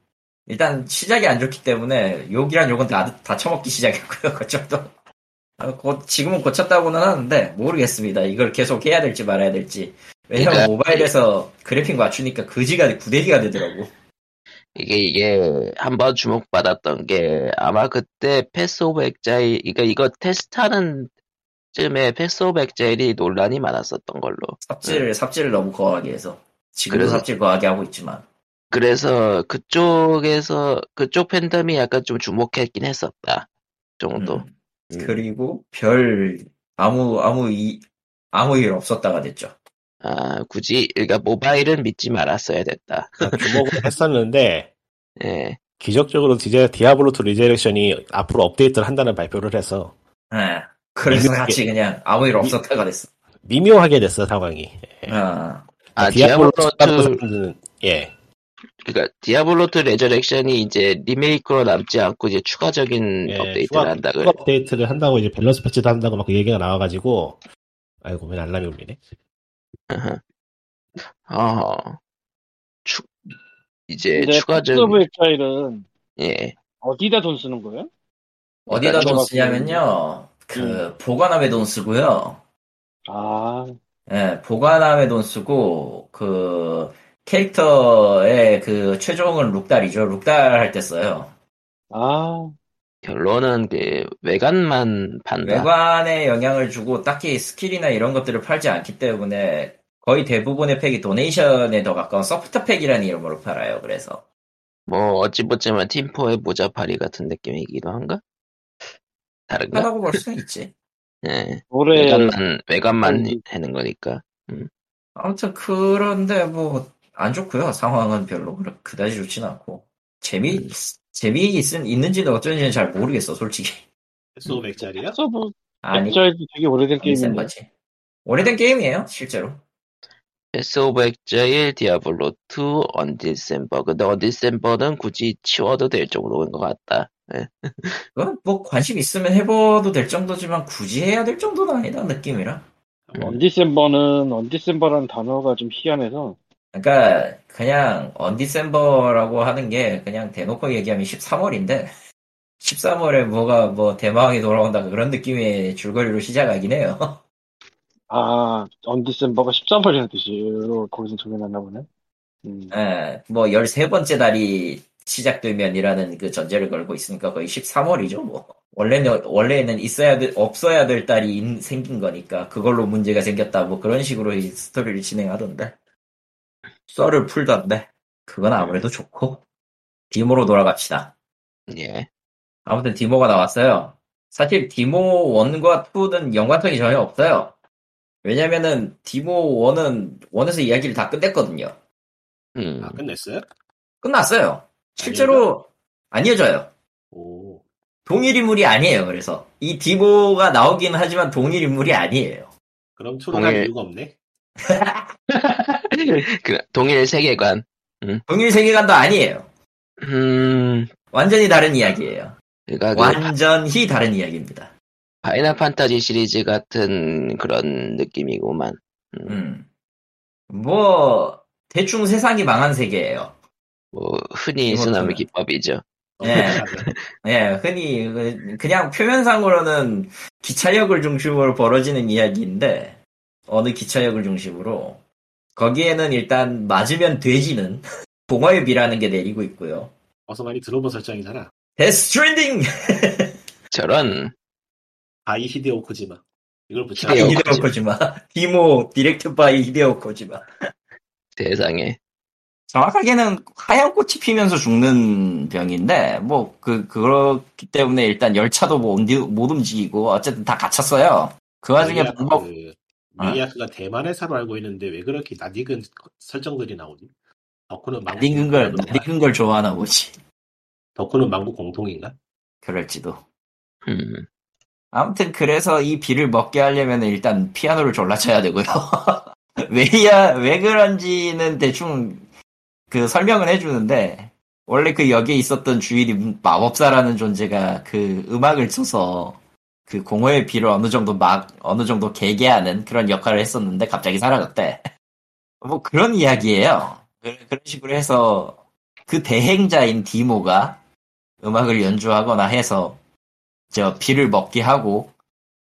일단 시작이 안 좋기 때문에 욕이란 욕은 다, 다 처먹기 시작했고요. 그 정도. 아, 고- 지금은 고쳤다고는 하는데 모르겠습니다. 이걸 계속 해야 될지 말아야 될지. 왜냐면 그러니까 모바일에서 그래픽 맞추니까 그지가 구대기가 되더라고. 이게 이게 한번 주목받았던 게 아마 그때 패스 오브 엑자일 그러니까 이거 테스트하는 쯤에 패스 오브 엑자일이 논란이 많았었던 걸로. 삽질을 삽질을 너무 거하게 해서 지금도 그래서- 삽질 거하게 하고 있지만 그래서 그쪽에서 그쪽 팬덤이 약간 좀 주목했긴 했었다 정도. 음. 음. 그리고 별 아무 아무 이 아무 일 없었다가 됐죠. 아 굳이 그러니까 모바일은 믿지 말았어야 됐다. 주목을 했었는데 예. 기적적으로 이제 디아블로 2 레저렉션이 앞으로 업데이트를 한다는 발표를 해서 예. 그래서 미묘하게- 같이 그냥 아무 일 없었다가 됐어. 미묘하게 됐어 상황이. 예. 아, 아 디아블로2 디아블로2 예. 그러니까 디아블로2 레저렉션이 이제 리메이크로 남지 않고 이제 추가적인 예, 업데이트를 추가- 한다 그래. 추가 업데이트를 한다고 이제 밸런스 패치도 한다고 막 그 얘기가 나와 가지고 아이고 왜 알람이 울리네. 어. 추 이제 추가적인 Path of Exile은 예. 어디다 돈 쓰는 거예요? 어디다 그러니까 돈 쓰냐면요. 그 보관함에 돈 쓰고요. 아, 예, 보관함에 돈 쓰고 그 캐릭터의 그 최종은 룩달이죠. 룩달 할 때 써요. 아, 결론은 그 외관만 판다. 외관에 영향을 주고 딱히 스킬이나 이런 것들을 팔지 않기 때문에 거의 대부분의 pack이 도네이션에 더 가까운 supporter pack이라는 이름으로 팔아요. 그래서 뭐 어찌 보자면 팀포의 모자팔이 같은 느낌이기도 한가? 다른가? 하다고 볼 수는 있지. 예. 올해 외관만 외관만 음. 하는 거니까. 아무튼 그런데 뭐 안 좋고요. 상황은 별로 그다지 좋진 않고 재미 재미 있은 있는지는 어쩐지는 잘 모르겠어, 솔직히. Path of Exile이야? Path of 아니, 되게 오래된 게임인데. 거지. 오래된 게임이에요, 실제로. Path of Exile, Diablo 2, Undecember. 근데 Undecember는 굳이 치워도 될 정도인 것 같다. 예. 그건 뭐 관심 있으면 해봐도 될 정도지만 굳이 해야 될 정도는 아니다 느낌이라. 음. Undecember는 Undecember라는 단어가 좀 희한해서 그러니까 그냥 언디셈버라고 하는 게 그냥 대놓고 얘기하면 13월인데 13월에 뭐가 뭐 대망이 돌아온다 그런 느낌의 줄거리로 시작하긴 해요. 아 언디셈버가 13월이라는 뜻으로 거기서 정해놨나 보네. 음. 예, 뭐 13번째 달이 시작되면이라는 그 전제를 걸고 있으니까 거의 13월이죠, 뭐. 원래는, 원래는 있어야 될, 없어야 될 달이 인- 생긴 거니까 그걸로 문제가 생겼다, 뭐 그런 식으로 이 스토리를 진행하던데. 썰을 풀던데. 그건 아무래도 좋고. 디모로 돌아갑시다. 예. 아무튼 디모가 나왔어요. 사실 디모 1과 2는 연관성이 전혀 없어요. 왜냐면은 디모 1은 1에서 이야기를 다 끝냈거든요. 음. 아 끝냈어요? 끝났어요. 실제로 안 이어져요. 오. 동일 인물이 아니에요. 그래서 이 디모가 나오긴 하지만 동일 인물이 아니에요. 그럼 two를 할 동일- 이유가 없네. 그 동일 세계관. 동일 세계관도 아니에요. 음. 완전히 다른 이야기예요. 그러니까 그 완전히 다른 이야기입니다. Final Fantasy 시리즈 같은 그런 느낌이구만. 음. 뭐 대충 세상이 망한 세계예요. 뭐 흔히 쓰는 기법이죠. 어, 예. 예, 흔히 그- 그냥 표면상으로는 기차역을 중심으로 벌어지는 이야기인데 어느 기차역을 중심으로 거기에는 일단 맞으면 뒈지는 공허의 비라는 게 내리고 있고요. 어서 많이 들어본 설정이잖아. Death Stranding 저런 by Hideo Kojima. 이걸 붙여. Hideo Hideo Kojima Deemo directed by Hideo Kojima 세상에. 정확하게는 하얀 꽃이 피면서 죽는 병인데 뭐 그 그렇기 때문에 일단 열차도 못, 움직- 못 움직이고 어쨌든 다 갇혔어요. 그 와중에 방법 어? 미니아크가 대만 회사로 알고 있는데 왜 그렇게 낯익은 설정들이 나오니? 덕후는 낯익은 걸? 낯익은 걸 좋아하나 보지. 덕후는 망고 공통인가? 그럴지도. 음. 아무튼 그래서 이 비를 먹게 하려면 일단 피아노를 졸라 쳐야 되고요. 왜야 왜 그런지는 대충 그 설명은 해주는데 원래 그 여기에 있었던 주인이 마법사라는 존재가 그 음악을 쳐서 그 공허의 비를 어느 정도 막 어느 정도 개개하는 그런 역할을 했었는데 갑자기 사라졌대. 뭐 그런 이야기예요. 그- 그런 식으로 해서 그 대행자인 디모가 음악을 연주하거나 해서 저 비를 먹게 하고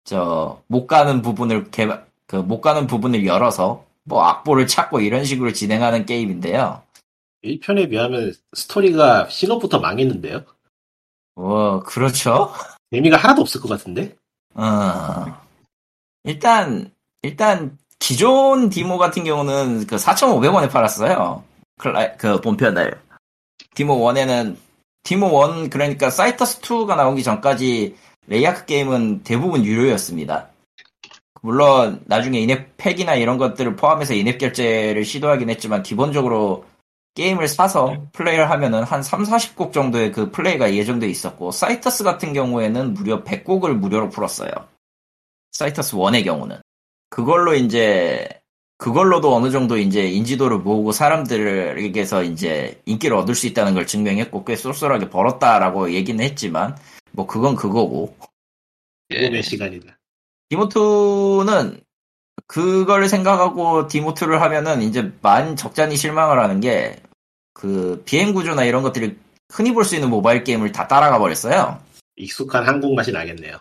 저 못 가는 부분을 개발 그 못 가는 부분을 열어서 뭐 악보를 찾고 이런 식으로 진행하는 게임인데요. 1편에 비하면 스토리가 신업부터 망했는데요. 어 그렇죠. 재미가 하나도 없을 것 같은데. 어 일단 일단 기존 Deemo 같은 경우는 그 4,500원에 팔았어요. 클라 그 본편을 Deemo 1에는 Deemo 1 그러니까 Cytus 2가 나오기 전까지 Rayark 게임은 대부분 유료였습니다. 물론 나중에 in-app pack이나 이런 것들을 포함해서 in-app 결제를 시도하긴 했지만 기본적으로 게임을 사서 플레이를 하면은 한 3, 40곡 정도의 그 플레이가 예정돼 있었고 사이터스 같은 경우에는 무려 100곡을 무료로 풀었어요. 사이터스 1의 경우는 그걸로 이제 그걸로도 어느 정도 이제 인지도를 모으고 사람들에게서 이제 인기를 얻을 수 있다는 걸 증명했고 꽤 쏠쏠하게 벌었다라고 얘기는 했지만 뭐 그건 그거고 예. 몇 시간이다. 디모투는 그걸 생각하고 디모투를 하면은 이제 만 적잖이 실망을 하는 게 그 비행 구조나 이런 것들이 흔히 볼 수 있는 모바일 게임을 다 따라가 버렸어요. 익숙한 한국 맛이 나겠네요.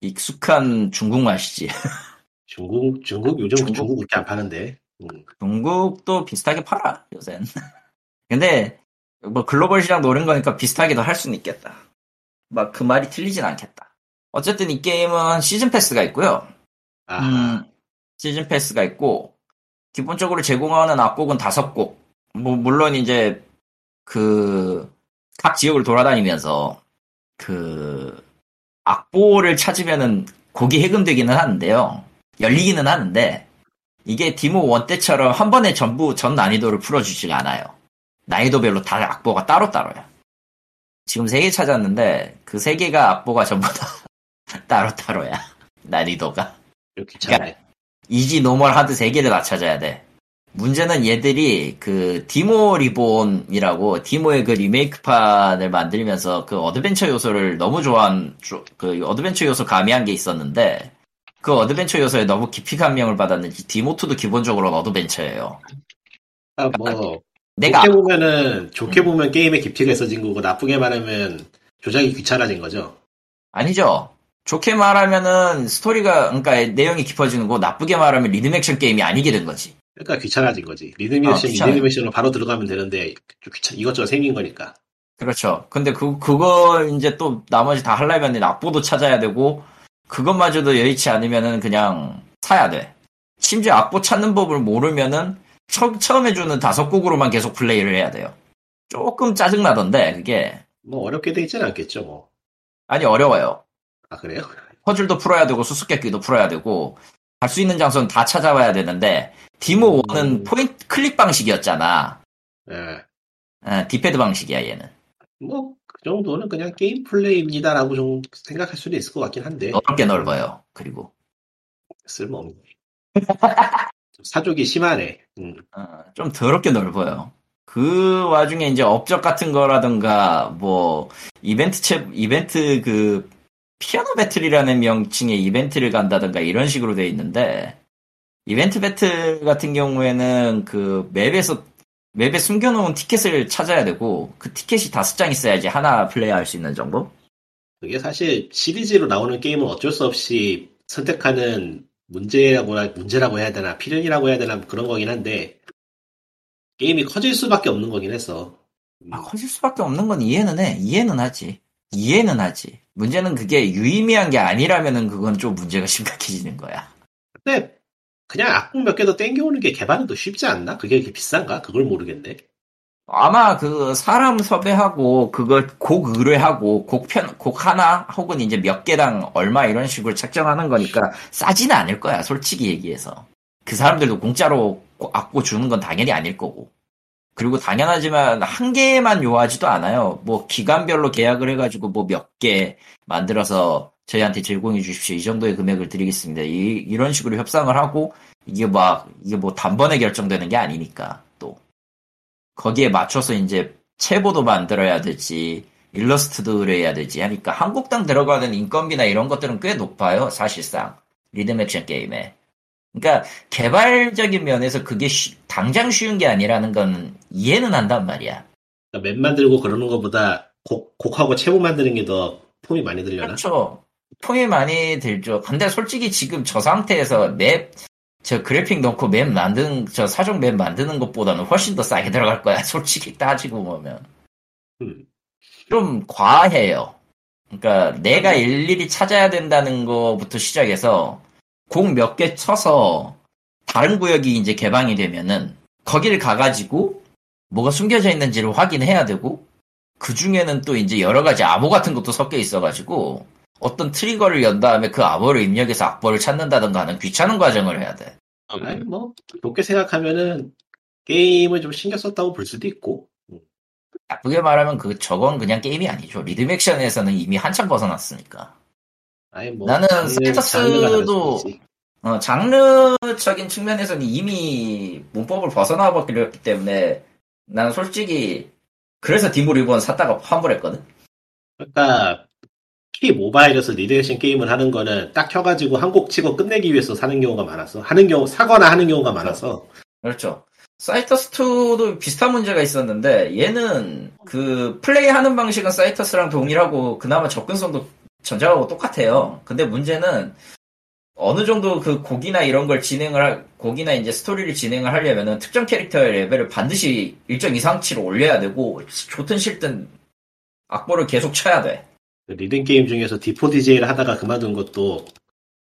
익숙한 중국 맛이지. 중국 중국 요즘 중국? 중국, 그렇게 안 파는데. 음. 중국도 비슷하게 팔아 요새는. 근데 뭐 글로벌 시장 노린 거니까 비슷하게도 할 수는 있겠다. 막 그 말이 틀리진 않겠다. 어쨌든 이 게임은 시즌 패스가 있고요. 아, 음, 시즌 패스가 있고 기본적으로 제공하는 악곡은 다섯 곡. 뭐 물론 이제 그 각 지역을 돌아다니면서 그 악보를 찾으면은 곡이 해금되기는 하는데요. 열리기는 하는데 이게 디모 원 때처럼 한 번에 전부 전 난이도를 풀어주질 않아요. 난이도별로 다 악보가 따로따로야. 지금 세 개 찾았는데 그 세 개가 악보가 전부 다 따로따로야. 난이도가. 좀 귀찮네. easy normal hard 세 개를 다 찾아야 돼. 문제는 얘들이 그 Deemo Reborn이라고 Deemo의 그 리메이크판을 만들면서 그 adventure 요소를 너무 좋아한 조- 그 adventure 요소 가미한 게 있었는데 그 adventure 요소에 너무 깊이 감명을 받았는지 Deemo 2도 기본적으로 adventure예요. 아, 뭐 내가 좋게 보면은 음. 좋게 보면 게임에 깊이가 있어진 거고 나쁘게 말하면 조작이 귀찮아진 거죠. 아니죠. 좋게 말하면은 스토리가 그러니까 내용이 깊어지는 거 나쁘게 말하면 리듬 액션 게임이 아니게 된 거지. 그러니까 귀찮아진 거지. 리듬 아, 액션으로 바로 들어가면 되는데 좀 귀찮 이것저것 생긴 거니까. 그렇죠. 근데 그, 그거 이제 또 나머지 다 하려면 악보도 찾아야 되고, 그것마저도 여의치 않으면은 그냥 사야 돼. 심지어 악보 찾는 법을 모르면은 처, 처음에 주는 다섯 곡으로만 계속 플레이를 해야 돼요. 조금 짜증나던데, 그게. 뭐 어렵게 돼 있지는 않겠죠, 뭐. 아니, 어려워요. 아 그래요? 퍼즐도 풀어야 되고, 수수께끼도 풀어야 되고, 갈 수 있는 장소는 다 찾아봐야 되는데, Deemo 1은 음. point click 방식이었잖아. 예. 어, D-pad 방식이야, 얘는. 뭐 그 정도는 그냥 게임 플레이입니다라고 좀 생각할 수도 있을 것 같긴 한데 넓게 넓어요. 그리고. 쓸모없네. 좀 사족이 심하네. 음. 어, 좀 더럽게 넓어요. 그 와중에 이제 업적 같은 거라든가 뭐 이벤트 체 이벤트 그 피아노 배틀이라는 명칭의 이벤트를 간다든가 이런 식으로 돼 있는데 이벤트 배틀 같은 경우에는 그 맵에서 맵에 숨겨놓은 티켓을 찾아야 되고 그 티켓이 다섯 장 있어야지 하나 플레이할 수 있는 정도? 그게 사실 시리즈로 나오는 게임은 어쩔 수 없이 선택하는 문제라고 문제라고 해야 되나 필연이라고 해야 되나 뭐 그런 거긴 한데 게임이 커질 수밖에 없는 거긴 했어. 음. 아, 커질 수밖에 없는 건 이해는 해. 이해는 하지. 이해는 하지. 문제는 그게 유의미한 게 아니라면은 그건 좀 문제가 심각해지는 거야. 근데 그냥 악곡 몇개 더 땡겨오는 게 개발은 더 쉽지 않나? 그게 이렇게 비싼가? 그걸 모르겠네. 아마 그 사람 섭외하고 그걸 곡 의뢰하고 곡편 곡 하나 혹은 이제 몇 개당 얼마 이런 식으로 책정하는 거니까 싸지는 않을 거야 솔직히 얘기해서 그 사람들도 공짜로 고- 악보 주는 건 당연히 아닐 거고 그리고 당연하지만 한 개만 요하지도 않아요 뭐 기간별로 계약을 해가지고 뭐 몇 개 만들어서 저희한테 제공해 주십시오 이 정도의 금액을 드리겠습니다 이, 이런 식으로 협상을 하고 이게 막 이게 뭐 단번에 결정되는 게 아니니까 또 거기에 맞춰서 이제 체보도 만들어야 되지, 일러스트도 그려야 되지 하니까 한국당 들어가는 인건비나 이런 것들은 꽤 높아요, 사실상. 리듬 액션 게임에. 그러니까 개발적인 면에서 그게 쉬- 당장 쉬운 게 아니라는 건 이해는 한단 말이야. 그러니까 맵 만들고 그러는 것보다 곡, 곡하고 체부 만드는 게 더 폼이 많이 들려나? 그렇죠. 폼이 많이 들죠. 근데 솔직히 지금 저 상태에서 맵, 저 그래픽 넣고 맵 만드는, 저 사종 맵 만드는 것보다는 훨씬 더 싸게 들어갈 거야. 솔직히 따지고 보면. 음. 좀 과해요. 그러니까 내가 일일이 찾아야 된다는 거부터 시작해서 곡몇개 쳐서 다른 구역이 이제 개방이 되면은 거기를 가가지고 뭐가 숨겨져 있는지를 확인해야 되고 그 중에는 또 이제 여러 가지 암호 같은 것도 섞여 있어가지고 어떤 트리거를 연 다음에 그 암호를 입력해서 악보를 찾는다던가 하는 귀찮은 과정을 해야 돼. 아니, 뭐, 좋게 생각하면은, 게임을 좀 신경 썼다고 볼 수도 있고. 나쁘게 말하면 그 저건 그냥 게임이 아니죠. 리듬 액션에서는 이미 한참 벗어났으니까. 아니, 뭐. 나는 있지. 어, 장르적인 측면에서는 이미 문법을 벗어나 버렸기 때문에 나는 솔직히 그래서 Deemo Reborn 샀다가 환불했거든. 그러니까, 키 모바일에서 리듬 게임을 하는 거는 딱 켜가지고 한 곡 치고 끝내기 위해서 사는 경우가 많았어. 하는 경우, 사거나 하는 경우가 많아서. 그렇죠. Cytus 2도 비슷한 문제가 있었는데 얘는 그 플레이하는 방식은 Cytus랑 동일하고 그나마 접근성도 전작하고 똑같아요. 근데 문제는 어느 정도 그 곡이나 이런 걸 진행을 할, 곡이나 이제 스토리를 진행을 하려면은 특정 캐릭터의 레벨을 반드시 일정 이상치로 올려야 되고 좋든 싫든 악보를 계속 쳐야 돼. 그 리듬 게임 중에서 D4DJ를 하다가 그만둔 것도,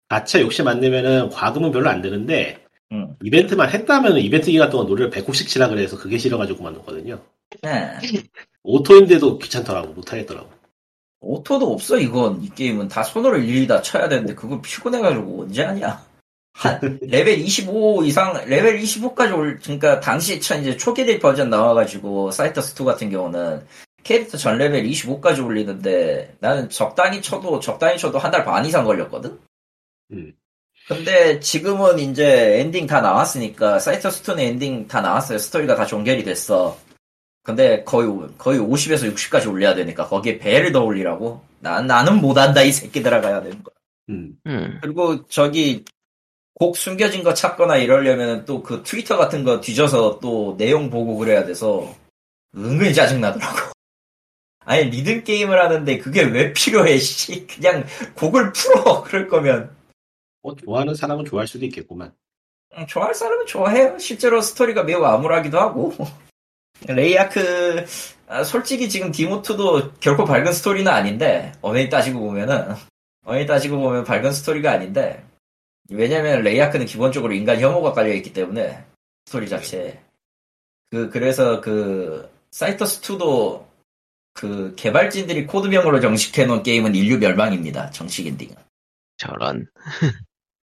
가차 욕심 안 내면은 과금은 별로 안 되는데, 응. 이벤트만 했다면 이벤트 기간 동안 노래를 100곡씩 치라 그래서 그게 싫어가지고 그만뒀거든요. 네. 오토인데도 귀찮더라고, 못하겠더라고. 오토도 없어 이건. 이 게임은 다 손으로 일일이 다 쳐야 되는데 그거 피곤해가지고 언제 하냐. 한 레벨 25 이상 레벨 25까지 올 그러니까 당시 첫 이제 초기대 버전 나와가지고 Cytus 2 같은 경우는 캐릭터 전 레벨 25까지 올리는데 나는 적당히 쳐도 적당히 쳐도 한 달 반 이상 걸렸거든? 음. 근데 지금은 이제 엔딩 다 나왔으니까 Cytus 2는 엔딩 다 나왔어요. 스토리가 다 종결이 됐어 근데 거의 거의 50에서 60까지 올려야 되니까 거기에 배를 더 올리라고? 나 나는 못한다 이 새끼들아 가야 되는 거야. 음. 음. 그리고 저기 곡 숨겨진 거 찾거나 이러려면 또 그 트위터 같은 거 뒤져서 또 내용 보고 그래야 돼서 은근히 짜증 나더라고. 아니 리듬 게임을 하는데 그게 왜 필요해? 씨 그냥 곡을 풀어 그럴 거면 뭐, 좋아하는 사람은 좋아할 수도 있겠구만. 음, 좋아할 사람은 좋아해요. 실제로 스토리가 매우 암울하기도 하고. Rayark, 아, 솔직히 지금 Deemo 2도 결코 밝은 스토리는 아닌데, 엄밀히 따지고 보면은, 엄밀히 따지고 보면 밝은 스토리가 아닌데, 왜냐면 Rayark는 기본적으로 인간 혐오가 깔려 있기 때문에, 스토리 자체에. 그, 그래서 그, 사이터스 2도 그 개발진들이 코드명으로 정식해 놓은 게임은 인류 멸망입니다. 정식 엔딩은. 저런.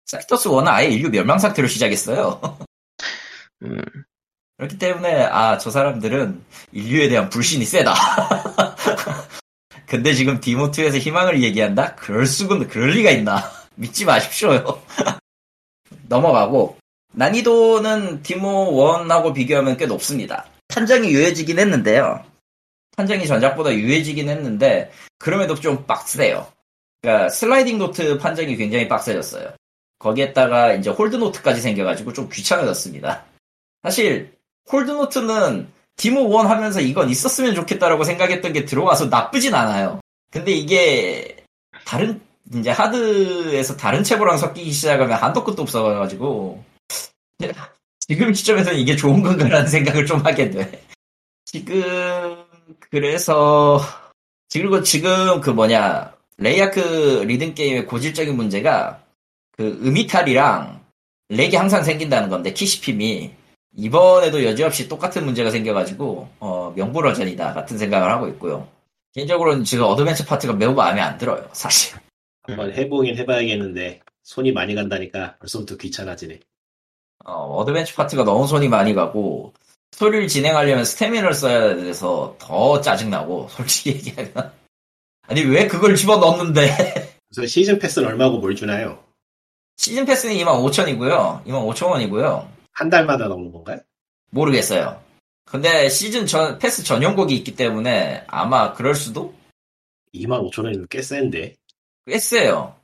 사이터스 1은 아예 인류 멸망 상태로 시작했어요. 음. 그렇기 때문에 아 저 사람들은 인류에 대한 불신이 세다. 근데 지금 디모2에서 희망을 얘기한다? 그럴 수는 그럴 리가 있나? 믿지 마십시오요. 넘어가고 난이도는 디모 1하고 비교하면 꽤 높습니다. 판정이 유해지긴 했는데요. 판정이 전작보다 유해지긴 했는데 그럼에도 좀 빡세요. 그러니까 sliding note 판정이 굉장히 빡세졌어요. 거기에다가 이제 hold note까지 생겨가지고 좀 귀찮아졌습니다. 사실 hold note는 디모 1 하면서 이건 있었으면 좋겠다라고 생각했던 게 들어와서 나쁘진 않아요. 근데 이게 다른 이제 hard에서 다른 채보랑 섞이기 시작하면 한도 끝도 없어가지고 지금 시점에서는 이게 좋은 건가라는 생각을 좀 하게 돼. 지금 그래서 그리고 지금 그 뭐냐 레이아크 리듬 게임의 고질적인 문제가 그 음이탈이랑 lag이 항상 생긴다는 건데 키시핌이 이번에도 여지없이 똑같은 문제가 생겨가지고 어, 명불허전이다 같은 생각을 하고 있고요. 개인적으로는 지금 어드벤처 파트가 매우 마음에 안 들어요, 사실. 한번 해보긴 해봐야겠는데 손이 많이 간다니까 벌써부터 귀찮아지네. 어, 어드벤처 파트가 너무 손이 많이 가고 스토리를 진행하려면 스태미너를 써야 돼서 더 짜증나고 솔직히 얘기하면 아니 왜 그걸 집어넣었는데 그래서 시즌 패스는 얼마고 뭘 주나요? 시즌 패스는 25,000이고요. 25,000원이고요. 한 달마다 나오는 건가요? 모르겠어요. 근데 시즌 전 패스 전용곡이 있기 때문에 아마 그럴 수도 25,000원이면 꽤 센데. 꽤 세요.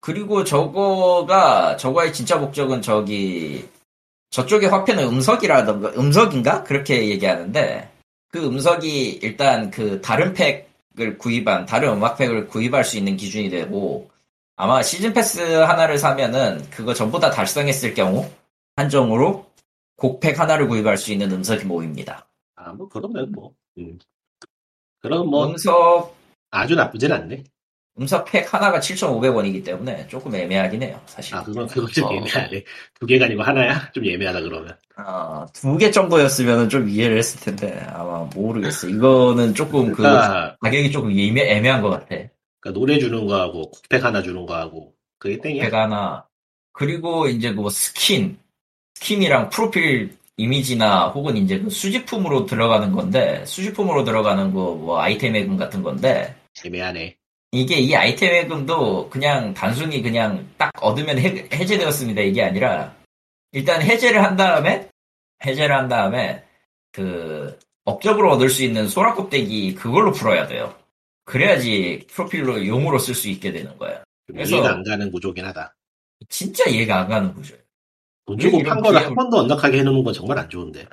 그리고 저거가 저거의 진짜 목적은 저기 저쪽의 화폐는 음석이라던가 음석인가 그렇게 얘기하는데 그 음석이 일단 그 다른 팩을 구입한 다른 음악 팩을 구입할 수 있는 기준이 되고 아마 시즌 패스 하나를 사면은 그거 전부 다 달성했을 경우 한정으로 곡팩 하나를 구입할 수 있는 음석이 모입니다. 아, 뭐, 그러면 뭐. 음. 그럼 뭐, 음석 아주 나쁘진 않네. 음석 팩 하나가 7,500원이기 때문에 조금 애매하긴 해요, 사실. 아, 그건, 그건 좀 어. 예매하네. 두 개가 아니고 하나야? 좀 예매하다, 그러면. 어, 두개 정도였으면 좀 이해를 했을 텐데 아마 모르겠어. 이거는 조금 그 그러니까, 가격이 조금 애매, 애매한 것 같아. 그러니까 노래 주는 거하고, 국팩 하나 주는 거하고, 그게 땡이야? 팩 하나 그리고 이제 뭐 스킨, 스킨이랑 프로필 이미지나 혹은 이제 그 수집품으로 들어가는 건데 수집품으로 들어가는 거 뭐 아이템 해금 같은 건데 애매하네. 이게 이 아이템 해금도 그냥 단순히 그냥 딱 얻으면 해, 해제되었습니다 이게 아니라 일단 해제를 한 다음에 해제를 한 다음에 그 업적으로 얻을 수 있는 소라 껍데기 그걸로 풀어야 돼요. 그래야지 프로필로 용으로 쓸 수 있게 되는 거야. 좀 그래서- 이해가 안 가는 구조긴 하다. 진짜 이해가 안 가는 구조예요. 돈 주고 판 거를 한번더 unlock하게 해놓는 건 정말 안 좋은데.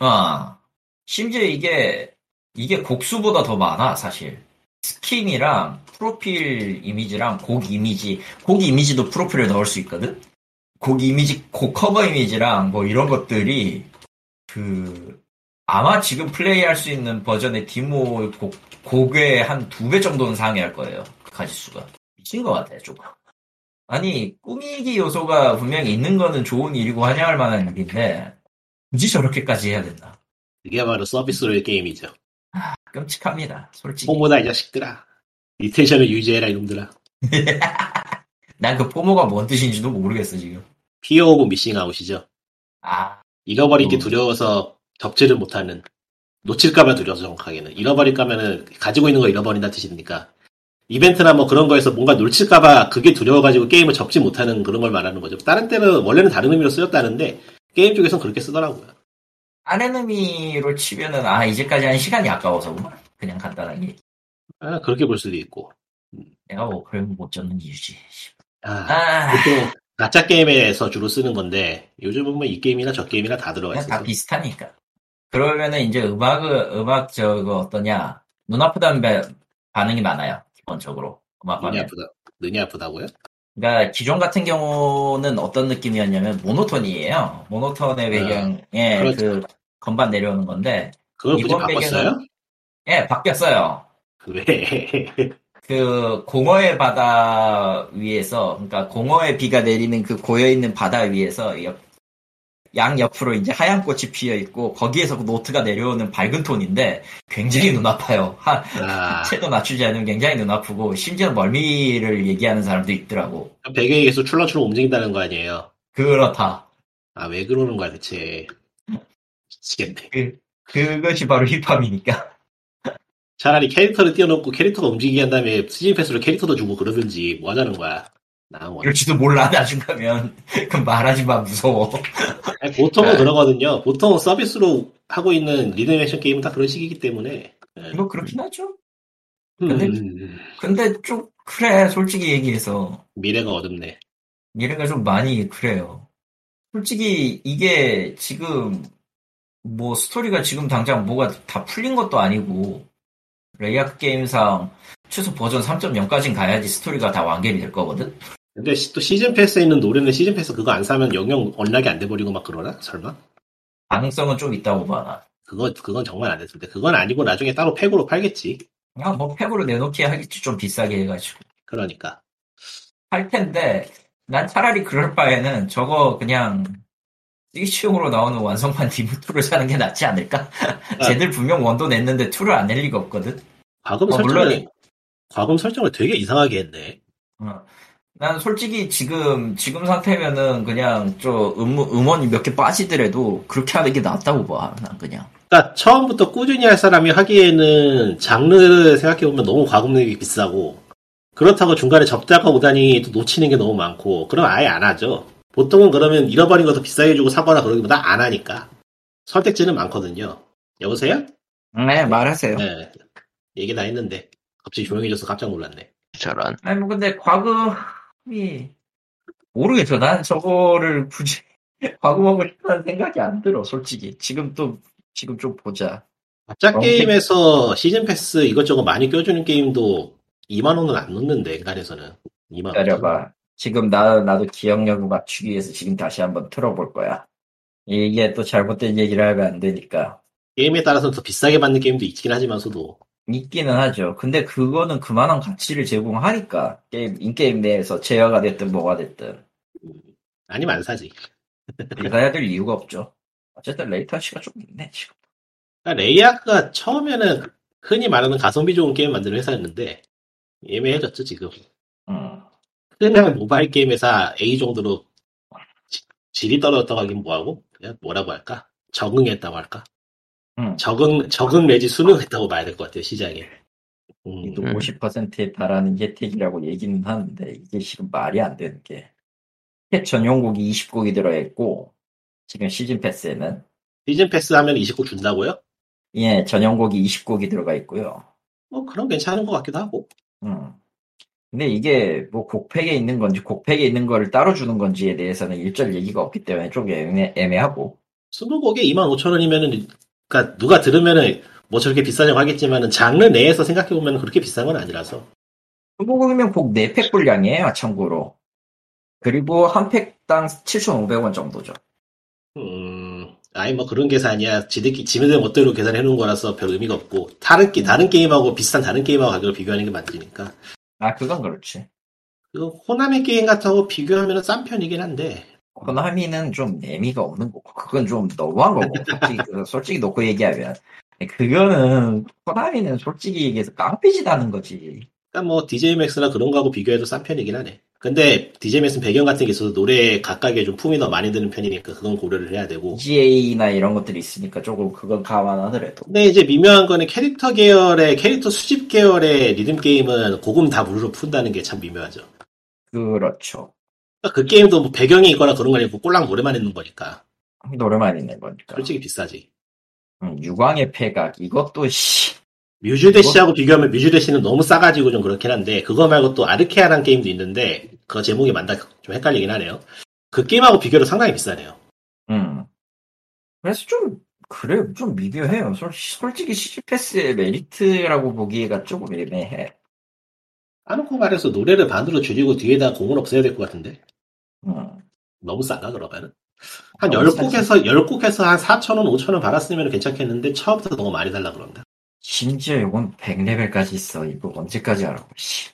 아, 심지어 이게, 이게 곡수보다 더 많아, 사실. 스킨이랑 프로필 이미지랑 곡 이미지, 곡 이미지도 프로필에 넣을 수 있거든? 곡 이미지, 곡 커버 이미지랑 뭐 이런 것들이, 그, 아마 지금 플레이할 수 있는 버전의 디모 곡, 곡의 한 두 배 정도는 상회할 거예요. 그 가지수가. 미친 것 같아, 조금. 아니, 꾸미기 요소가 분명히 있는 거는 좋은 일이고 환영할 만한 일인데, 굳이 저렇게까지 해야 된다. 그게 바로 서비스로의 게임이죠. 끔찍합니다, 솔직히. FOMO다 이 자식들아. retention을 유지해라 이놈들아. 난 그 FOMO가 뭔 뜻인지도 모르겠어, 지금. fear of missing out이죠. 아, 잃어버릴 게 어. 두려워서 접지를 못하는. 놓칠까봐 두려워서 정확하게는. 잃어버릴까면은 가지고 있는 거 잃어버린다 뜻이니까. 이벤트나 뭐 그런 거에서 뭔가 놓칠까봐 그게 두려워가지고 게임을 접지 못하는 그런 걸 말하는 거죠. 다른 때는 원래는 다른 의미로 쓰였다는데 게임 쪽에선 그렇게 쓰더라고요. 다른 의미로 치면은, 아, 이제까지 한 시간이 아까워서구만. 그냥 간단하게. 아, 그렇게 볼 수도 있고. 내가 뭐, 그러면 못 졌는 이유지. 아, 아, 보통 가짜 게임에서 주로 쓰는 건데 요즘은 뭐 이 게임이나 저 게임이나 다 들어가 그냥 다 비슷하니까. 그러면은 이제 음악을, 음악 저거 어떠냐. 눈 아프다는 배- 반응이 많아요. 기본적으로. 음악 눈이. 아프다. 눈이 아프다고요? 그러니까 기존 같은 경우는 어떤 느낌이었냐면 모노톤이에요. 모노톤의 배경에 그렇죠. 그 건반 내려오는 건데 그걸 이번 바꿨어요? 예 바뀌었어요. 왜? 그 공허의 바다 위에서 그러니까 공허의 비가 내리는 그 고여 있는 바다 위에서 옆- 양 옆으로 이제 하얀 꽃이 피어 있고 거기에서 그 노트가 내려오는 밝은 톤인데 굉장히 눈 아파요. 하, 아, 채도 낮추지 않으면 굉장히 눈 아프고 심지어 멀미를 얘기하는 사람도 있더라고. 배경에 계속 출렁출렁 움직인다는 거 아니에요? 그렇다. 아, 왜 그러는 거야, 대체. 미치겠네. 그, 그것이 바로 힙합이니까. 차라리 캐릭터를 띄워놓고 캐릭터가 움직이게 한 다음에 스진 패스로 캐릭터도 주고 그러든지 뭐 하자는 거야. 이럴지도 몰라, 나중 가면. 그럼 말하지 마, 무서워. 아니, 보통은 네. 그러거든요. 보통 서비스로 하고 있는 액션 게임은 다 그런 식이기 때문에. 예. 뭐, 그렇긴 하죠. 근데- 음, 근데 좀, 그래, 솔직히 얘기해서. 미래가 어둡네. 미래가 좀 많이 그래요. 솔직히, 이게 지금, 뭐, 스토리가 지금 당장 뭐가 다 풀린 것도 아니고, 레이아크 게임상 최소 버전 3.0까진 가야지 스토리가 다 완결이 될 거거든? 근데 시- 또 시즌 패스에 있는 노래는 시즌 패스 그거 안 사면 영영 unlock이 안 돼버리고 막 그러나? 설마? 가능성은 좀 있다고 봐, 나. 그거, 그건 정말 안 됐을 때. 그건 아니고 나중에 따로 팩으로 팔겠지. 그냥 뭐, 팩으로 내놓기 하겠지, 좀 비싸게 해가지고. 그러니까. 할 텐데 난 차라리 그럴 바에는 저거 그냥 스위치용으로 나오는 완성판 디모2를 사는 게 낫지 않을까? 쟤들 분명 one도 냈는데 2를 안 낼 리가 없거든? 과금 어, 설정을, 물론- 과금 설정을 되게 이상하게 했네. 어. 난 솔직히 지금 지금 상태면은 그냥 저 음, 음원이 몇 개 빠지더라도 그렇게 하는 게 낫다고 봐. 난 그냥. 그러니까 처음부터 꾸준히 할 사람이 하기에는 장르를 생각해 보면 너무 과금 내기 비싸고 그렇다고 중간에 접자가 오다니 또 놓치는 게 너무 많고 그럼 아예 안 하죠. 보통은 그러면 잃어버린 것도 비싸게 주고 사거나 그러기보다 안 하니까 선택지는 많거든요. 여보세요? 네 말하세요. 네. 얘기 다 했는데 갑자기 조용해져서 깜짝 놀랐네. 저런. 아니 뭐 근데 과금 이 모르겠어. 난 저거를 굳이 과금하고 싶다는 생각이 안 들어. 솔직히 지금 또 지금 좀 보자. 어, 게임에서 시즌 패스 이것저것 많이 껴주는 게임도 2만 원은 안 넣는데 엔간에서는 2만 원. 기다려봐. 지금 나, 나도 기억력을 맞추기 위해서 지금 다시 한번 틀어볼 거야. 이게 또 잘못된 얘기를 하면 안 되니까. 게임에 따라서 더 비싸게 받는 게임도 있긴 하지만서도 있기는 하죠. 근데 그거는 그만한 가치를 제공하니까. 게임, in-game 내에서 제어가 됐든 뭐가 됐든. 아니면 안 사지. 비싸야 될 이유가 없죠. 어쨌든 latency가 좀 있네, 지금. 그러니까 레이아크가 처음에는 흔히 말하는 가성비 좋은 게임 만드는 회사였는데 애매해졌죠 지금. 음. 그냥 모바일 게임 회사 A 정도로 지- 질이 떨어졌다고 하긴 뭐하고 그냥 뭐라고 할까? 적응했다고 할까? 음. 적응 적응 내지 수능했다고 봐야 될 것 같아요 시장에. 음, 이도 음. 50%에 달하는 혜택이라고 얘기는 하는데 이게 지금 말이 안 되는 게캣 전용곡이 20곡이 들어있고 지금 시즌 패스에는 시즌 패스 하면 20곡 준다고요? 예 전용곡이 20곡이 들어가 있고요. 뭐 그럼 괜찮은 것 같기도 하고. 음. 근데 이게 뭐 곡팩에 있는 건지 곡팩에 있는 거를 따로 주는 건지에 대해서는 일절 얘기가 없기 때문에 좀 애매, 애매하고 20곡에 25,000원이면은 그러니까 누가 들으면은 뭐 저렇게 비싸냐고 하겠지만은 장르 내에서 생각해 보면 그렇게 비싼 건 아니라서. 한국이면 곡 4팩 분량이에요 참고로 그리고 한 팩당 7,500원 정도죠. 음, 아니 뭐 그런 계산이야. 지들끼 지네들 멋대로 계산해 놓은 거라서 별 의미가 없고 다른 게 다른 게임하고 비슷한 다른 게임하고 가격을 비교하는 게 맞으니까. 아 그건 그렇지. 그 코나미 게임 같다고 비교하면 싼 편이긴 한데 코나미는 좀 내미가 없는 거고 그건 좀 너무한 거고 솔직히, 그- 솔직히 놓고 얘기하면 그거는 코나미는 솔직히 얘기해서 깡패짓 하는 거지 그러니까 뭐 DJ 맥스나 그런 거하고 비교해도 싼 편이긴 하네. 근데 DJ 맥스는 배경 같은 게 있어서 노래에 각각에 좀 품이 더 많이 드는 편이니까 그건 고려를 해야 되고. BGA나 이런 것들이 있으니까 조금 그건 감안하더라도 근데 이제 미묘한 거는 캐릭터 계열의 캐릭터 수집 계열의 리듬 게임은 곡은 다 무료로 푼다는 게 참 미묘하죠. 그렇죠 그러니까 그 게임도 뭐 배경이 있거나 그런 거 아니고 꼴랑 노래만 있는 거니까 노래만 있는 거니까 솔직히 비싸지. 음, 유광의 폐각 이것도 씨 뮤즈대시하고 비교하면 뮤즈대시는 너무 싸가지고 좀 그렇긴 한데 그거 말고 또 아르케아라는 게임도 있는데 그거 제목이 맞다 좀 헷갈리긴 하네요. 그 게임하고 비교로 상당히 비싸네요. 음. 그래서 좀 그래요 좀 미묘해요 솔, 솔직히 시즈패스의 메리트라고 보기가 조금 애매해 까놓고 말해서 노래를 반으로 줄이고 뒤에다 공을 없애야 될 것 같은데 음. 너무 싸다 그러면은 한 너무 10곡에서 10곡에서 한 4,000원 5,000원 받았으면 괜찮겠는데 처음부터 너무 많이 달라 그런다. 심지어 이건 100레벨까지 있어. 이거 언제까지 하라고, 씨.